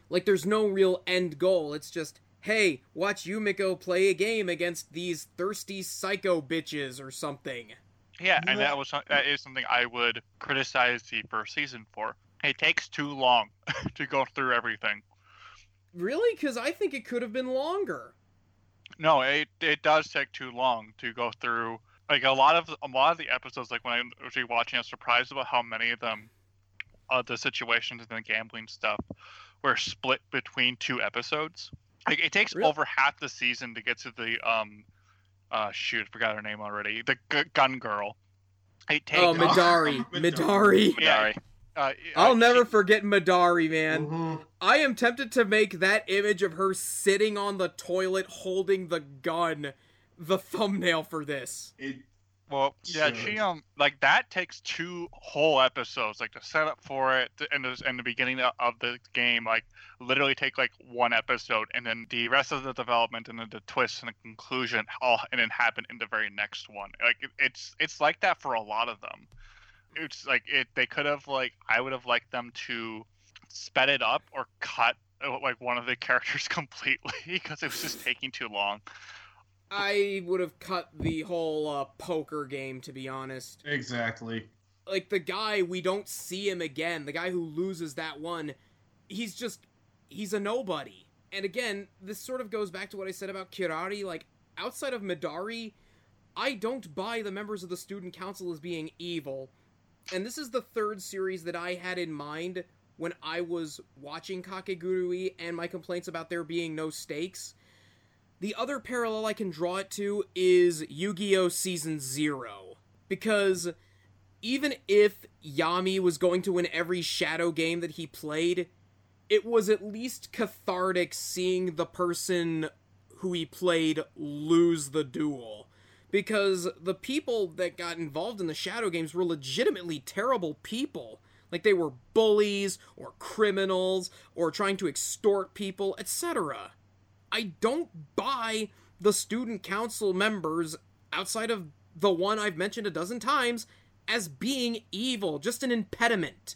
Like there's no real end goal. It's just, hey, watch Yumiko play a game against these thirsty psycho bitches or something. yeah, and that was uh, that is something I would criticize the first season for. It takes too long to go through everything. Really? Because I think it could have been longer. No, it it does take too long to go through. Like a lot of a lot of the episodes, like when I was watching, I'm surprised about how many of them, uh, the situations and the gambling stuff, were split between two episodes. Like it takes Really? over half the season to get to the um, uh, shoot, forgot her name already. The g- gun girl. Hey, take Oh, Midori. Midari. Midori. Midari. Yeah. Sorry. Uh, I'll uh, never she- forget Madari, man. Mhm. I am tempted to make that image of her sitting on the toilet holding the gun the thumbnail for this. It, Well, yeah, Sure. she um like that takes two whole episodes, like the setup for it and the and the beginning of the game, like literally take like one episode, and then the rest of the development and then the twist and the conclusion all and then happen in the very next one. Like it, it's it's like that for a lot of them. It's like it they could have like I would have liked them to sped it up or cut uh, like one of the characters completely because it was just taking too long. I would have cut the whole uh, poker game, to be honest. exactly. Like, the guy, we don't see him again. The guy who loses that one, he's just, he's a nobody. And again, this sort of goes back to what I said about Kirari. Like, outside of Midari, I don't buy the members of the student council as being evil. And this is the third series that I had in mind when I was watching Kakegurui and my complaints about there being no stakes. The other parallel I can draw it to is Yu Gi Oh! Season 0. Because even if Yami was going to win every shadow game that he played, it was at least cathartic seeing the person who he played lose the duel. Because the people that got involved in the shadow games were legitimately terrible people. Like they were bullies or criminals or trying to extort people, etc. I don't buy the student council members outside of the one I've mentioned a dozen times as being evil, just an impediment.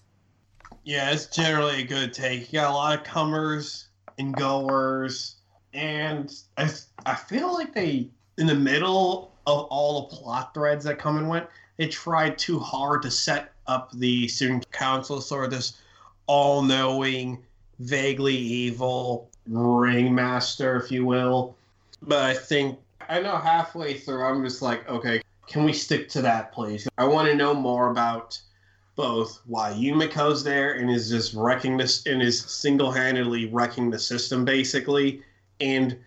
Yeah, it's generally a good take. You got a lot of comers and goers, and I, I feel like they, in the middle of all the plot threads that come and went, they tried too hard to set up the student council sort of this all knowing, vaguely evil ringmaster, if you will. But I think, I know halfway through, I'm just like, okay, can we stick to that, please? I want to know more about both why Yumiko's there and is just wrecking this and is single-handedly wrecking the system basically, and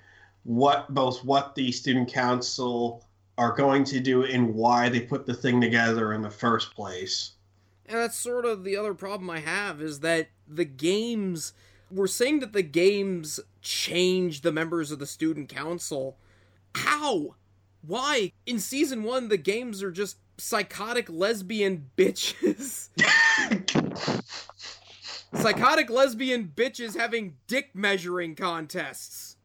what both what the student council are going to do and why they put the thing together in the first place. And that's sort of the other problem I have is that the games we're saying that the games change the members of the student council. How? Why? In season 1 the games are just psychotic lesbian bitches. psychotic lesbian bitches having dick measuring contests.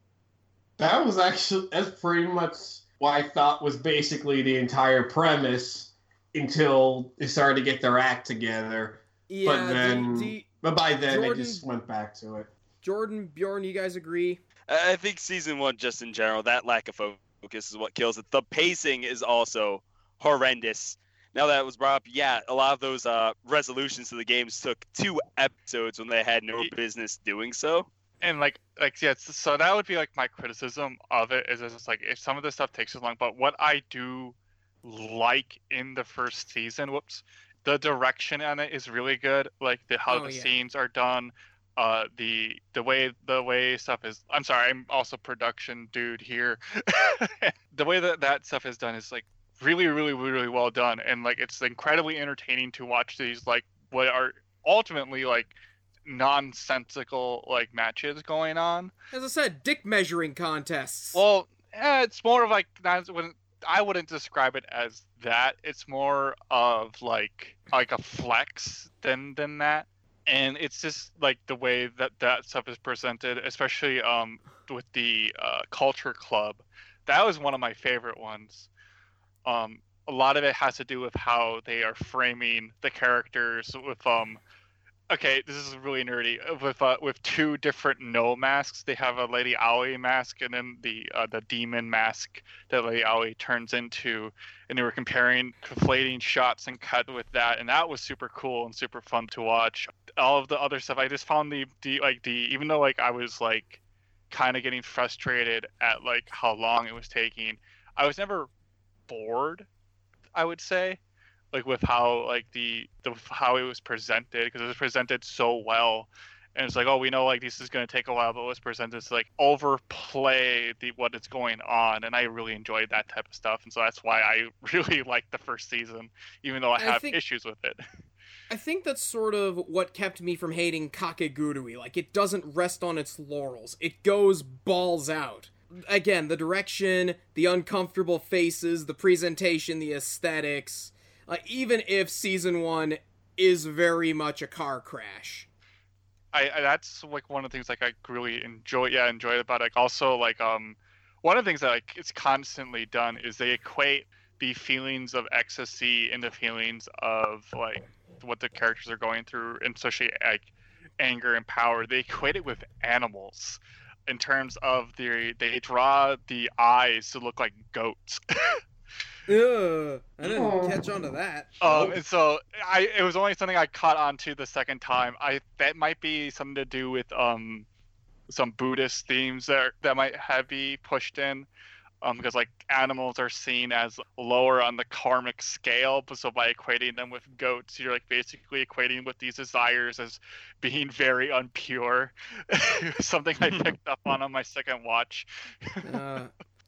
That was actually that's pretty much what I thought was basically the entire premise until they started to get their act together. Yeah, do- then- do you- But by then Jordan- they just went back to it. Jordan, Bjorn, you guys agree? I I think season one, just in general, that lack of focus is what kills it. The pacing is also horrendous. Now that it was brought up, yeah, a lot of those uh, resolutions to the games took two episodes when they had no business doing so. And like like yeah so that would be like my criticism of it is it's like if some of this stuff takes so long but what i do like in the first season whoops the direction on it is really good like the how Oh, the yeah. scenes are done uh the the way the way stuff is i'm sorry i'm also production dude here the way that that stuff is done is like really really really well done and like it's incredibly entertaining to watch these like what are ultimately like nonsensical like matches going on. As I said, dick measuring contests. Well, eh, it's more of like when I wouldn't describe it as that. It's more of like like a flex than than that. And it's just like the way that that stuff is presented, especially um with the uh, culture club. That was one of my favorite ones. Um, a lot of it has to do with how they are framing the characters with um okay, this is really nerdy. With uh, with two different Noh masks, they have a Lady Aoi mask and then the uh, the demon mask that Lady Aoi turns into, and they were comparing, conflating shots and cut with that, and that was super cool and super fun to watch. All of the other stuff, I just found the the like the even though like I was like kind of getting frustrated at like how long it was taking, I was never bored. I would say like with how like the the how it was presented because it was presented so well and it's like, oh, we know like this is going to take a while, but let's present this like overplay the what is going on, and I really enjoyed that type of stuff, and so that's why I really liked the first season, even though I I have think- issues with it. I think that's sort of what kept me from hating Kakegurui. Like, it doesn't rest on its laurels. It goes balls out. Again, the direction, the uncomfortable faces, the presentation, the aesthetics. Like, even if season one is very much a car crash. I, I that's like one of the things like I really enjoy. Yeah, enjoy about it. Like also like um, one of the things that like it's constantly done is they equate the feelings of ecstasy and the feelings of like what the characters are going through, and especially like anger and power. They equate it with animals in terms of the they draw the eyes to look like goats. Ugh, I didn't Aw. catch on to that. Um, and so I it was only something I caught on to the second time. I that might be something to do with um some Buddhist themes that that might have be pushed in. Um, because like animals are seen as lower on the karmic scale, but so by equating them with goats, you're like basically equating with these desires as being very unpure. Something I picked up on on my second watch. Uh,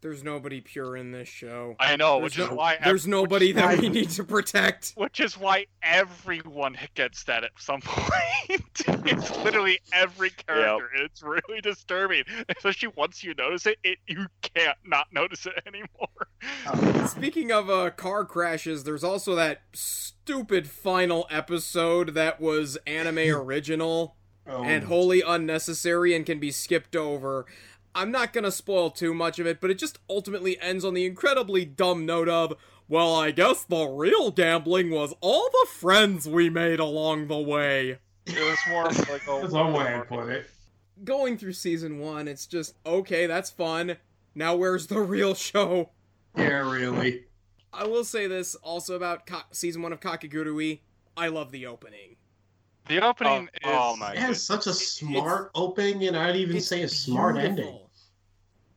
there's nobody pure in this show. I know, There's which is why There's ev- nobody that why- we need to protect. which is why everyone gets that at some point. it's literally every character. It's really disturbing, especially once you notice it. It you can't not notice it anymore. Speaking of uh, car crashes, there's also that stupid final episode that was anime original Oh, and wholly unnecessary and can be skipped over. I'm not gonna spoil too much of it, but it just ultimately ends on the incredibly dumb note of, well, I guess the real gambling was all the friends we made along the way. It was more like a That's one way I put it. Going through season one, it's just, okay, that's fun. Now where's the real show? Yeah, really. I will say this also about Ka- season one of Kakegurui. I love the opening. The opening Oh, oh is oh my It has such a smart opening, and I'd even say a smart beautiful. ending.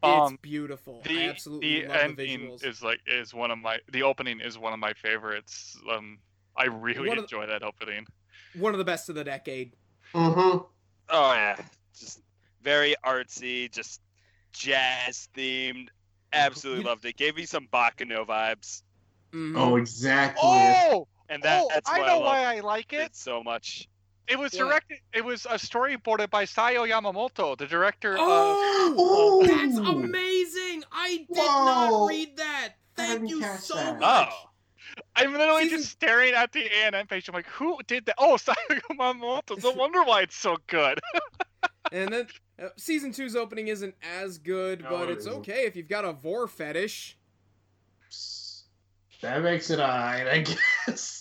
It's Um, beautiful. I the absolutely the love the ending visuals. is like is one of my the opening is one of my favorites. Um, I really One of the- enjoy that opening. One of the best of the decade. Mm-hmm. Oh yeah, just very artsy, just jazz themed. Absolutely loved it. Gave me some Baccano vibes, Mhm. Oh, exactly. Oh, and that, oh, that's I know I why I like it it. so much. It was What? directed. It was a storyboarded by Sayo Yamamoto, the director of. Oh, Oh! that's amazing! I did Whoa. not read that. Thank you so that. much. Oh, I'm literally Season- just staring at the ANN page. I'm like, who did that? Oh, Sayo Yamamoto. No wonder why it's so good. And then uh, season two's opening isn't as good, No, but it it's isn't. okay if you've got a vore fetish. That makes it alright, I guess.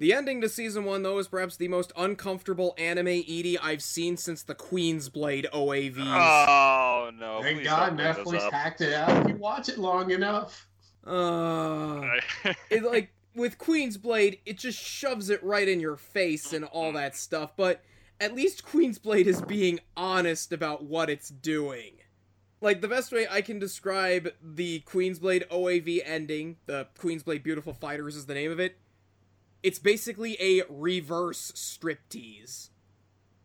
The ending to season one, though, is perhaps the most uncomfortable anime ED I've seen since the Queen's Blade OAVs. oh no! Thank God don't bring those Netflix hacked it out if you watch it long enough. Uh, it like with Queen's Blade, it just shoves it right in your face and all that stuff. But at least Queen's Blade is being honest about what it's doing. Like the best way I can describe the Queen's Blade OAV ending, the Queen's Blade Beautiful Fighters is the name of it. It's basically a reverse striptease.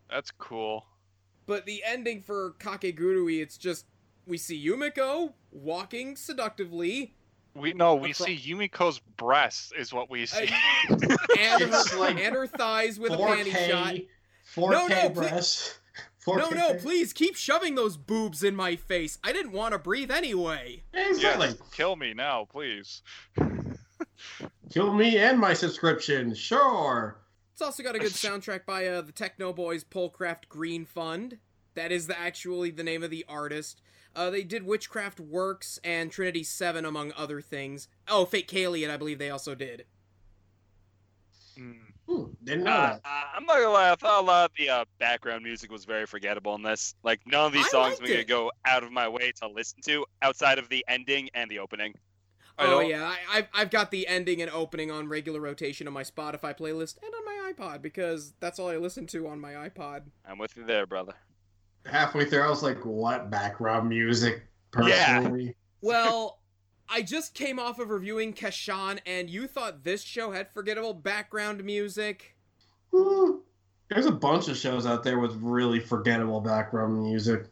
That's cool. But the ending for Kakegurui, it's just we see Yumiko walking seductively, We no, we Acro- see Yumiko's breasts is what we see. and her, like and her thighs with a panty shot. 4K, 4K No, no, please- breasts. No, 4K no, please keep shoving those boobs in my face. I didn't want to breathe anyway. Exactly. yes, kill me now, please. Kill me and my subscription, sure. It's also got a good soundtrack by uh, the Techno Boys Pulcraft Green Fund. That is the, actually the name of the artist. Uh, they did Witchcraft Works and Trinity 7, among other things. Oh, Fate Kaleid, I believe they also did. Hmm, didn't know Uh, I'm not gonna lie. I thought a lot of the uh, background music was very forgettable in this. Like none of these I songs liked I'm gonna go out of my way to listen to outside of the ending and the opening. I oh, yeah, I, I've, I've got the ending and opening on regular rotation on my Spotify playlist and on my iPod because that's all I listen to on my iPod. I'm with you there, brother. Halfway through, I was like, what background music, Yeah. Well, I just came off of reviewing Kashan, and you thought this show had forgettable background music. There's a bunch of shows out there with really forgettable background music.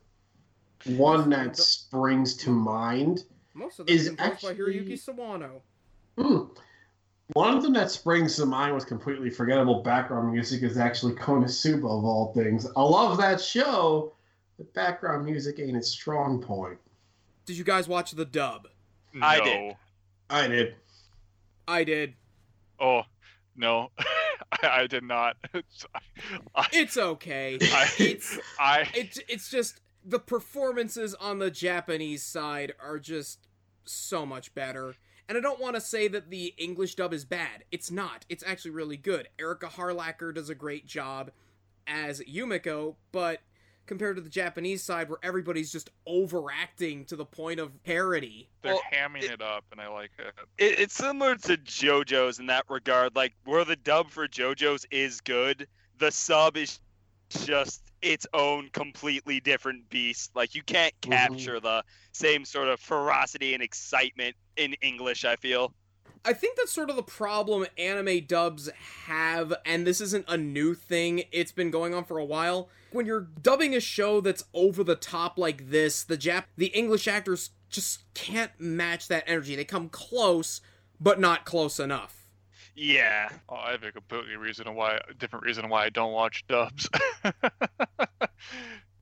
One that springs to mind. Most of them Is composed by actually- Hiroyuki Sawano. Hmm. One of them that springs to mind with completely forgettable background music is actually Konosuba of all things. I love that show, but background music ain't its strong point. Did you guys watch the dub? I did. I did. I did. Oh, no. I, I did not. I, It's okay. I, It's I, it's it's just the performances on the Japanese side are just so much better. And I don't want to say that the English dub is bad. It's not. It's actually really good. Erika Harlacher does a great job as Yumiko, but compared to the Japanese side where everybody's just overacting to the point of parody. they're Well, hamming it- it up, and I like it. It, it's similar to JoJo's in that regard. Like where the dub for JoJo's is good, the sub is just its own completely different beast. Like you can't Mhm. capture the same sort of ferocity and excitement in English. I feel. I think that's sort of the problem anime dubs have, and this isn't a new thing, it's been going on for a while. When you're dubbing a show that's over the top like this, the Jap the English actors just can't match that energy. They come close, but not close enough. Yeah. Oh, I have a completely reason why, different reason why I don't watch dubs.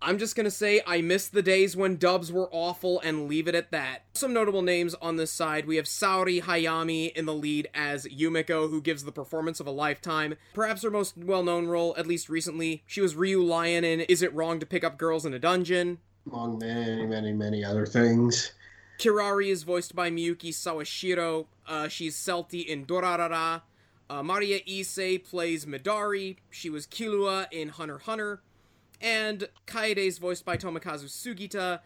I'm just gonna say I miss the days when dubs were awful and leave it at that. Some notable names on this side. We have Saori Hayami in the lead as Yumiko, who gives the performance of a lifetime. Perhaps her most well known role, at least recently, she was Ryu Lion in Is It Wrong to Pick Up Girls in a Dungeon? Among many, many, many other things. Kirari is voiced by Miyuki Sawashiro. Uh, she's Celty in Durarara. Uh, Mariya Ise plays Midari. She was Killua in Hunter Hunter. And Kaede is voiced by Tomokazu Sugita.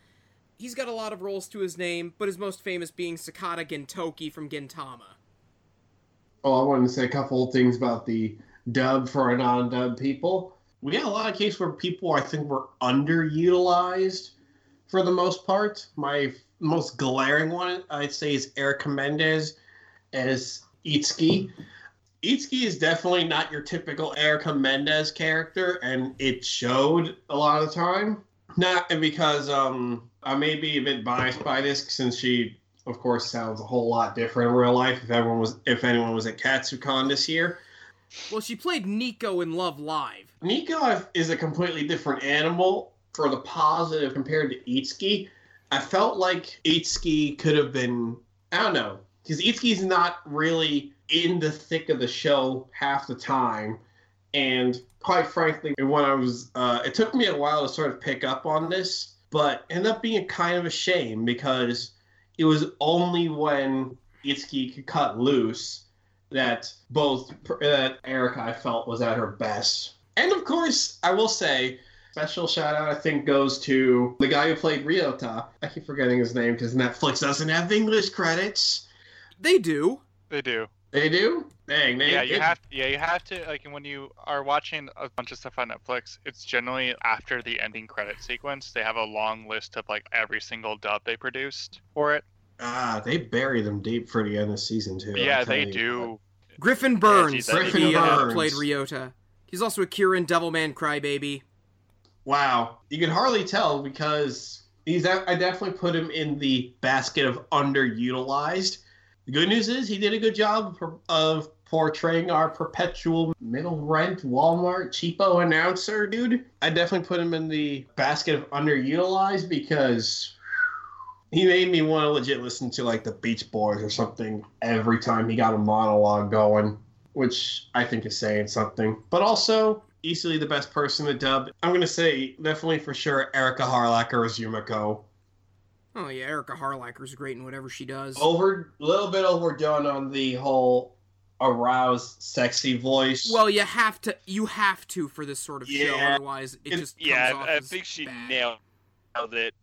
He's got a lot of roles to his name, but his most famous being Sakata Gintoki from Gintama. Oh, I wanted to say a couple of things about the dub for our non-dub people. We had a lot of cases where people I think were underutilized for the most part. My most glaring one I'd say is Erica Mendez as Itsuki. Itsuki is definitely not your typical Erica Mendez character, and it showed a lot of the time. Not because um, I may be a bit biased by this, since she of course sounds a whole lot different in real life if everyone was if anyone was at KatsuCon this year. Well, she played Nico in Love Live. Nico is a completely different animal for the positive compared to Itsuki. I felt like Itsuki could have been I don't know because Itsuki's not really in the thick of the show half the time, and quite frankly, when I was uh, it took me a while to sort of pick up on this, but ended up being kind of a shame because it was only when Itsuki could cut loose that both that Erica I felt was at her best. And of course, I will say, special shout out I think goes to the guy who played Ryota. I keep forgetting his name because Netflix doesn't have English credits. They do. they do. They do? Dang, they Yeah, you it- have. Yeah, you have to. Like when you are watching a bunch of stuff on Netflix, it's generally after the ending credit sequence. They have a long list of like every single dub they produced for it. Ah, they bury them deep for the end of season two. yeah, they telling you. do. Griffin Burns. geez, Griffin he, uh, Burns. played Ryota. He's also Akira in Devilman Crybaby. Wow, you can hardly tell because he's. I definitely put him in the basket of underutilized. The good news is he did a good job of- portraying our perpetual middle rent Walmart cheapo announcer dude. I definitely put him in the basket of underutilized because he made me want to legit listen to like the Beach Boys or something every time he got a monologue going, which I think is saying something. But also easily the best person to dub. I'm gonna say definitely for sure Erika Harlacher as Yumiko. Oh yeah, Erika Harlacher's great in whatever she does. Over a little bit overdone on the whole aroused sexy voice. Well, you have to. You have to for this sort of show. Otherwise, it It- just comes Yeah, off I, I as think she bad. nailed it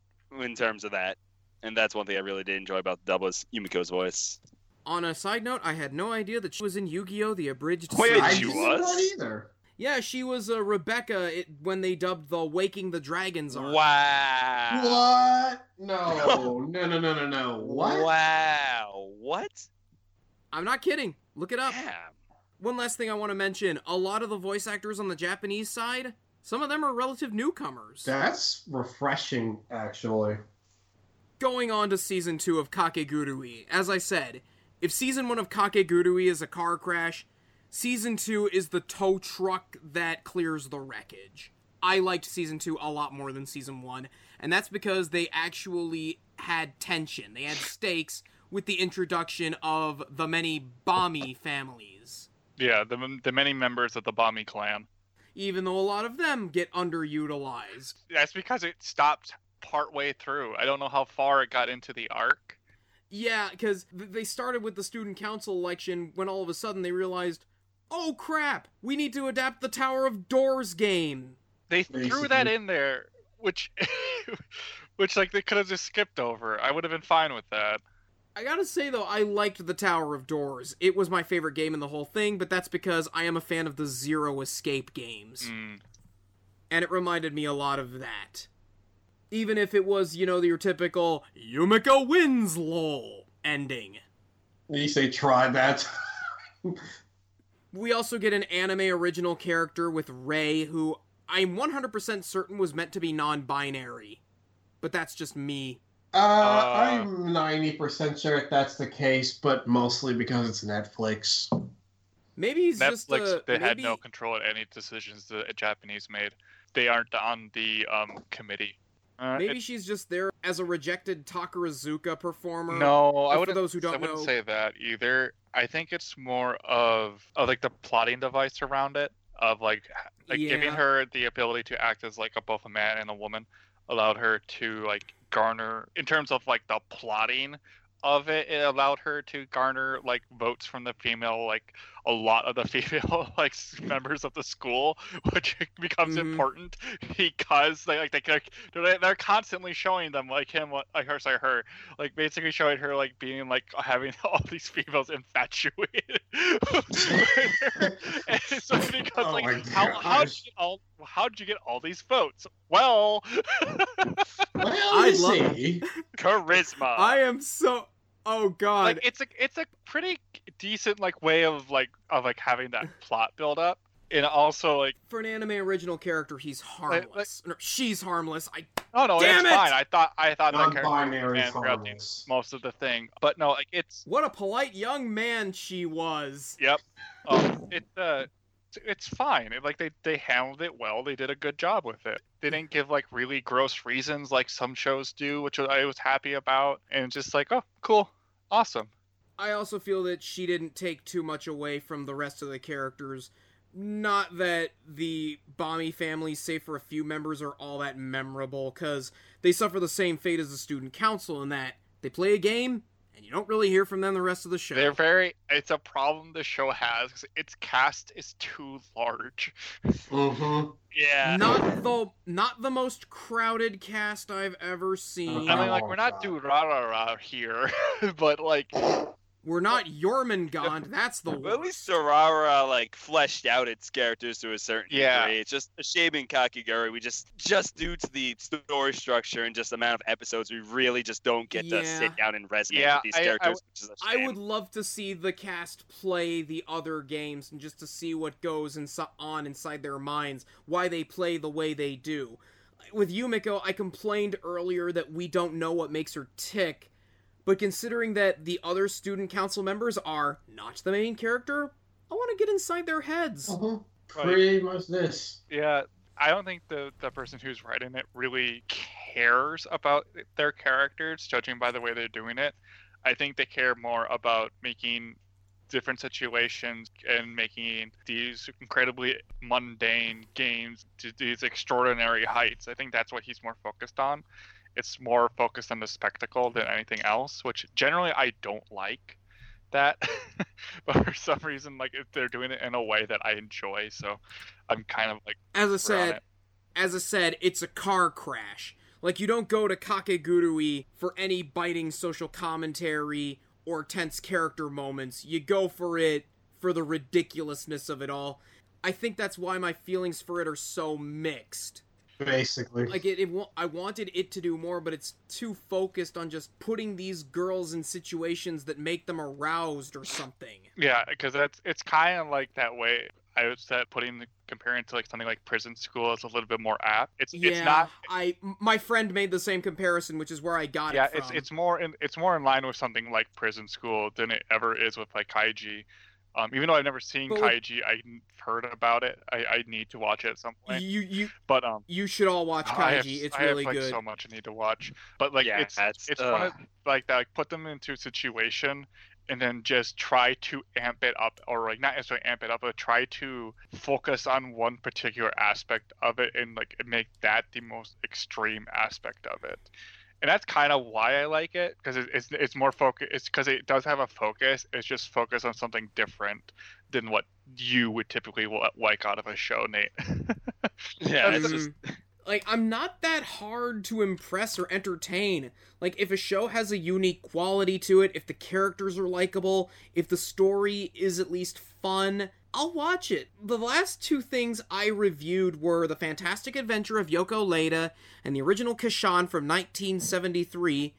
in terms of that, and that's one thing I really did enjoy about the dub was Yumiko's voice. On a side note, I had no idea that she was in Yu-Gi-Oh! The Abridged Wait, series. I she didn't was? that either. Yeah, she was uh, Rebecca it, when they dubbed the Waking the Dragons arc. Wow. What? No, no, no, no, no, no. What? Wow. What? I'm not kidding. Look it up. Damn. one last thing I want to mention a lot of the voice actors on the Japanese side, some of them are relative newcomers. That's refreshing, actually. Going on to season 2 of Kakegurui, as I said, if season 1 of Kakegurui is a car crash, season 2 is the tow truck that clears the wreckage. I liked season 2 a lot more than season 1, and that's because they actually had tension. They had stakes with the introduction of the many Bami families. Yeah, the the many members of the Bami clan. Even though a lot of them get underutilized. That's because it stopped partway through. I don't know how far it got into the arc. Yeah, because they started with the student council election when all of a sudden they realized, oh crap, we need to adapt the Tower of Doors game. They threw that in there, which, which like they could have just skipped over. I would have been fine with that. I gotta say though, I liked the Tower of Doors. It was my favorite game in the whole thing, but that's because I am a fan of the Zero Escape games. Mm. And it reminded me a lot of that. Even if it was, you know, your typical Yumeko wins lol ending. You say try that. We also get an anime original character with Rei, who I'm 100% certain was meant to be non binary. But that's just me. Uh, Uh, I'm 90% sure if that's the case, but mostly because it's Netflix. Maybe he's just Netflix a, they had no control at any decisions the Japanese made. They aren't on the um committee. Uh, Maybe it- she's just there as a rejected Takarazuka performer. no, I wouldn't. those who don't I wouldn't know- say that either. I think it's more of, of like the plotting device around it of like like giving her the ability to act as like a, both a man and a woman allowed her to like garner in terms of like the plotting of it it allowed her to garner like votes from the female like a lot of the female like members of the school which becomes Mhm. important because they like they like they're, they're constantly showing them like him what like her sorry her like basically showing her like being like having all these females infatuated and so it becomes Oh like my how how'd gosh. you get all how'd you get all these votes well Well, I'd love- see. Charisma. I am so. Oh god. like it's a it's a pretty decent like way of like of like having that plot build up and also like For an anime original character, he's harmless. No, she's harmless. I. oh no Damn it's it! fine i thought i thought that character was Non-binary man throughout harmless. most of the thing but no like it's What a polite young man she was. Yep. Um, it uh, it's- fine. It, like they they handled it well. They did a good job with it. They didn't give like really gross reasons like some shows do, which I was happy about. And just like, oh, cool, awesome. I also feel that she didn't take too much away from the rest of the characters. Not that the Bami family, save for a few members, are all that memorable, because they suffer the same fate as the student council in that they play a game and you don't really hear from them the rest of the show. They're very. It's a problem the show has. 'cause its cast is too large. Mm-hmm. yeah. not the not the most crowded cast I've ever seen. I mean, like Oh, we're not God. doing rah rah rah here, but like We're not Jormungand, that's the Well, at least worst. Durarara like fleshed out its characters to a certain Yeah. degree. It's just a shame in Kakegurui. We just just due to the story structure and just the amount of episodes, we really just don't get to sit down and resonate Yeah, with these I- I characters, which is a I shame. would love to see the cast play the other games and just to see what goes insi- on inside their minds, why they play the way they do. With Yumeko, I complained earlier that we don't know what makes her tick, but considering that the other student council members are not the main character, I want to get inside their heads. Uh-huh. Pretty much this. Yeah, I don't think the the person who's writing it really cares about their characters, judging by the way they're doing it. I think they care more about making different situations and making these incredibly mundane games to these extraordinary heights. I think that's what he's more focused on. It's more focused on the spectacle than mm-hmm. anything else, which generally I don't like that. but for some reason, like if they're doing it in a way that I enjoy, so I'm kind of like As I said, as I said, it's a car crash. Like you don't go to Kakegurui for any biting social commentary or tense character moments. You go for it for the ridiculousness of it all. I think that's why my feelings for it are so mixed. Basically. like it, it i wanted it to do more but it's too focused on just putting these girls in situations that make them aroused or something Yeah, because that's it's kind of like that way. I would say putting the comparing to like something like prison school is a little bit more apt. It's yeah it's not. I my friend made the same comparison which is where i got Yeah, it from it's it's more in it's more in line with something like prison school than it ever is with like Kaiji. Um, even though I've never seen But Kaiji, I've heard about it. I, I need to watch it at some point. you you But um, you should all watch kaiji have, it's I really have, like, good so much I need to watch. But like Yeah, it's that's- it's one of like that. Like, put them into a situation and then just try to amp it up, or like not necessarily amp it up, but try to focus on one particular aspect of it and like make that the most extreme aspect of it. And that's kind of why I like it because it, it's it's more focus. It's because it does have a focus. It's just focused on something different than what you would typically like out of a show, Nate. Yeah, it's just like I'm not that hard to impress or entertain. Like if a show has a unique quality to it, if the characters are likable, if the story is at least fun, I'll watch it. The last two things I reviewed were The Fantastic Adventure of Yoko Leda and the original Casshern from 1973.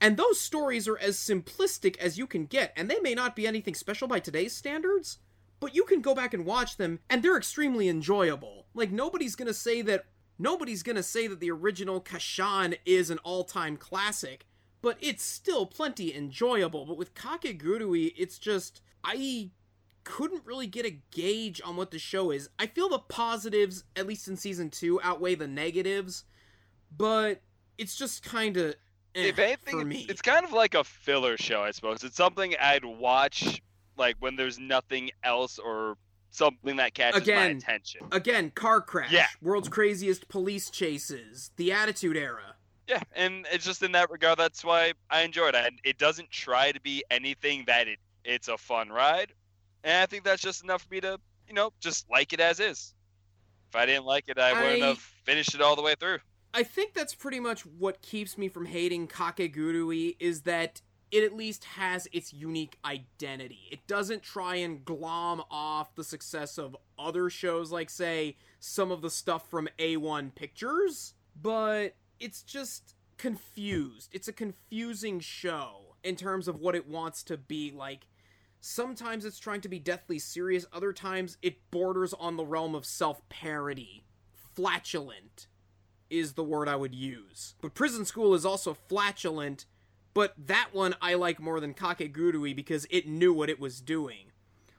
And those stories are as simplistic as you can get, and they may not be anything special by today's standards, but you can go back and watch them, and they're extremely enjoyable. Like, nobody's gonna say that. Nobody's gonna say that the original Casshern is an all time classic, but it's still plenty enjoyable. But with Kakegurui, it's just. I couldn't really get a gauge on what the show is. I feel the positives, at least in season two, outweigh the negatives, but it's just kind of. Eh, if for me. it's, kind of like a filler show, I suppose. It's something I'd watch like when there's nothing else or something that catches my Again, attention. Again, car crash, Yeah. world's craziest police chases, the Attitude Era. Yeah, and it's just in that regard that's why I enjoy it. And it doesn't try to be anything that it it's a fun ride, and I think that's just enough for me to you know just like it as is. If I didn't like it, I wouldn't have finished it all the way through. I think that's pretty much what keeps me from hating Kakegurui is that it at least has its unique identity. It doesn't try and glom off the success of other shows like say some of the stuff from A1 Pictures, but it's just confused. It's a confusing show in terms of what it wants to be like. Sometimes it's trying to be deathly serious, other times it borders on the realm of self-parody. Flatulent is the word I would use. But Prison School is also flatulent, but that one I like more than Kakegurui because it knew what it was doing.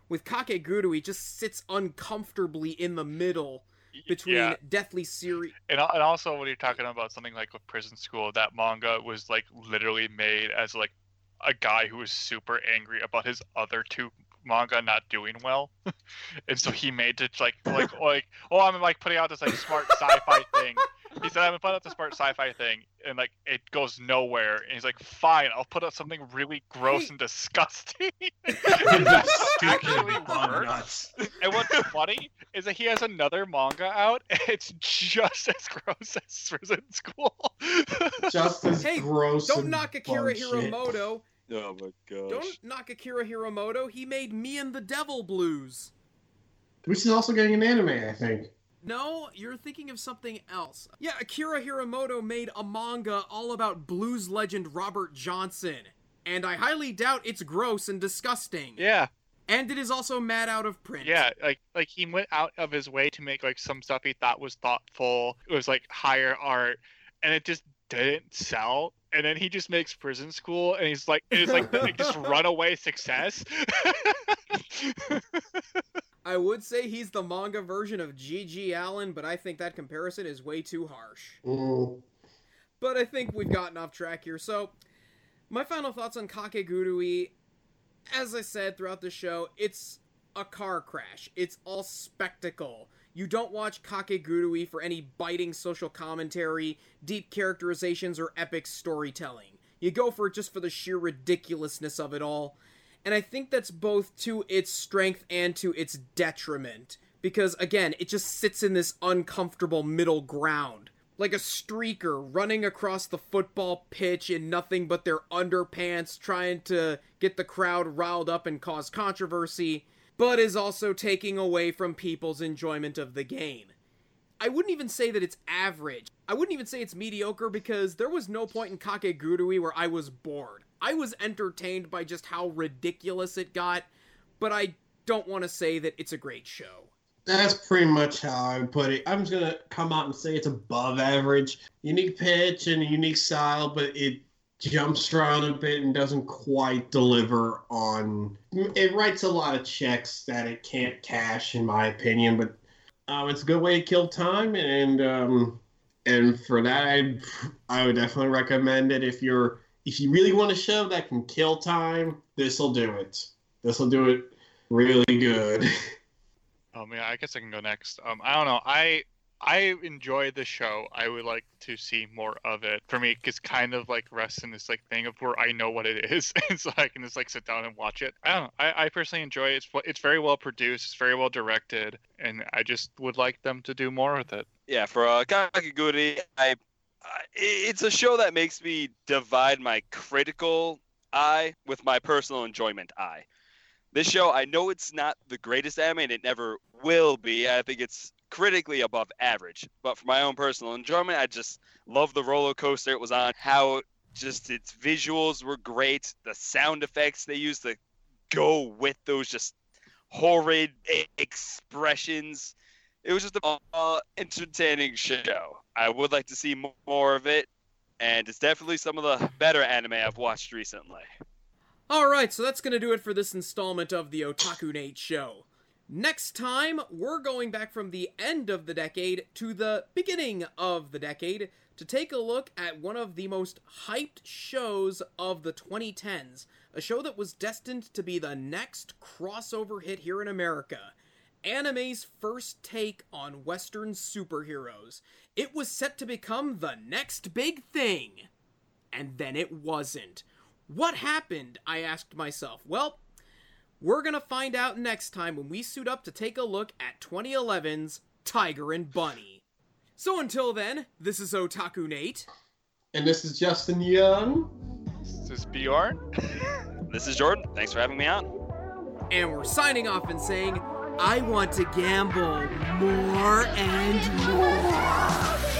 With Kakegurui, it just sits uncomfortably in the middle between yeah, deathly serious. and and also when you're talking about something like with prison school, that manga was like literally made as like a guy who was super angry about his other two manga not doing well, and so he made it like like like oh I'm like putting out this like smart sci-fi thing. He said I'm putting out the smart sci-fi thing, and like it goes nowhere. And he's like, fine, I'll put out something really gross Hey. and disgusting. Stupid actually bum works. nuts. And what's funny is that he has another manga out, and it's just as gross as Prison School. Just as Hey, gross. Don't knock Akira bullshit. Hiramoto. Oh my gosh. Don't knock Akira Hiramoto. He made Me and the Devil Blues. Which is also getting an anime, I think. No, you're thinking of something else. Yeah, Akira Hiramoto made a manga all about blues legend Robert Johnson. And I highly doubt it's gross and disgusting. yeah, And it is also mad out of print. yeah, like like he went out of his way to make like some stuff he thought was thoughtful. It was like higher art, and it just didn't sell. And then he just makes Prison School, and he's like, it's like, like just runaway success. I would say he's the manga version of G.G. Allin, but I think that comparison is way too harsh. Mm. But I think we've gotten off track here. So, my final thoughts on Kakegurui, as I said throughout the show, it's a car crash. It's all spectacle. You don't watch Kakegurui for any biting social commentary, deep characterizations, or epic storytelling. You go for it just for the sheer ridiculousness of it all. And I think that's both to its strength and to its detriment. Because, again, it just sits in this uncomfortable middle ground. Like a streaker running across the football pitch in nothing but their underpants, trying to get the crowd riled up and cause controversy, but is also taking away from people's enjoyment of the game. I wouldn't even say that it's average. I wouldn't even say it's mediocre because there was no point in Kakegurui where I was bored. I was entertained by just how ridiculous it got, but I don't want to say that it's a great show. That's pretty much how I would put it. I'm just gonna come out and say it's above average. Unique pitch and unique style, but it jumps around a bit and doesn't quite deliver on. It writes a lot of checks that it can't cash, in my opinion. But um, it's a good way to kill time, and um, and for that, I I would definitely recommend it if you're if you really want a show that can kill time. This will do it. This will do it really good. Um, yeah, I guess I can go next. Um, I don't know. I I enjoy the show. I would like to see more of it. For me, it's kind of like rests in this like thing of where I know what it is, and so I can just like sit down and watch it. I don't know. I, I personally enjoy it. It's it's very well produced. It's very well directed, and I just would like them to do more with it. Yeah, for uh, Kakegurui, I, I it's a show that makes me divide my critical eye with my personal enjoyment eye. This show, I know it's not the greatest anime, and it never will be. I think it's critically above average. But for my own personal enjoyment, I just love the roller coaster it was on. How just its visuals were great. The sound effects they used to go with those just horrid expressions. It was just a uh, entertaining show. I would like to see more of it, and it's definitely some of the better anime I've watched recently. Alright, so that's gonna do it for this installment of the Otaku Nate Show. Next time, we're going back from the end of the decade to the beginning of the decade to take a look at one of the most hyped shows of the 2010s, a show that was destined to be the next crossover hit here in America. Anime's first take on Western superheroes. It was set to become the next big thing. And then it wasn't. What happened? I asked myself. Well, we're gonna find out next time when we suit up to take a look at 2011's Tiger and Bunny. So until then, this is Otaku Nate. and this is Justin Young. This is this Bjorn? This is Jordan. Thanks for having me on. And we're signing off and saying, I want to gamble more and more.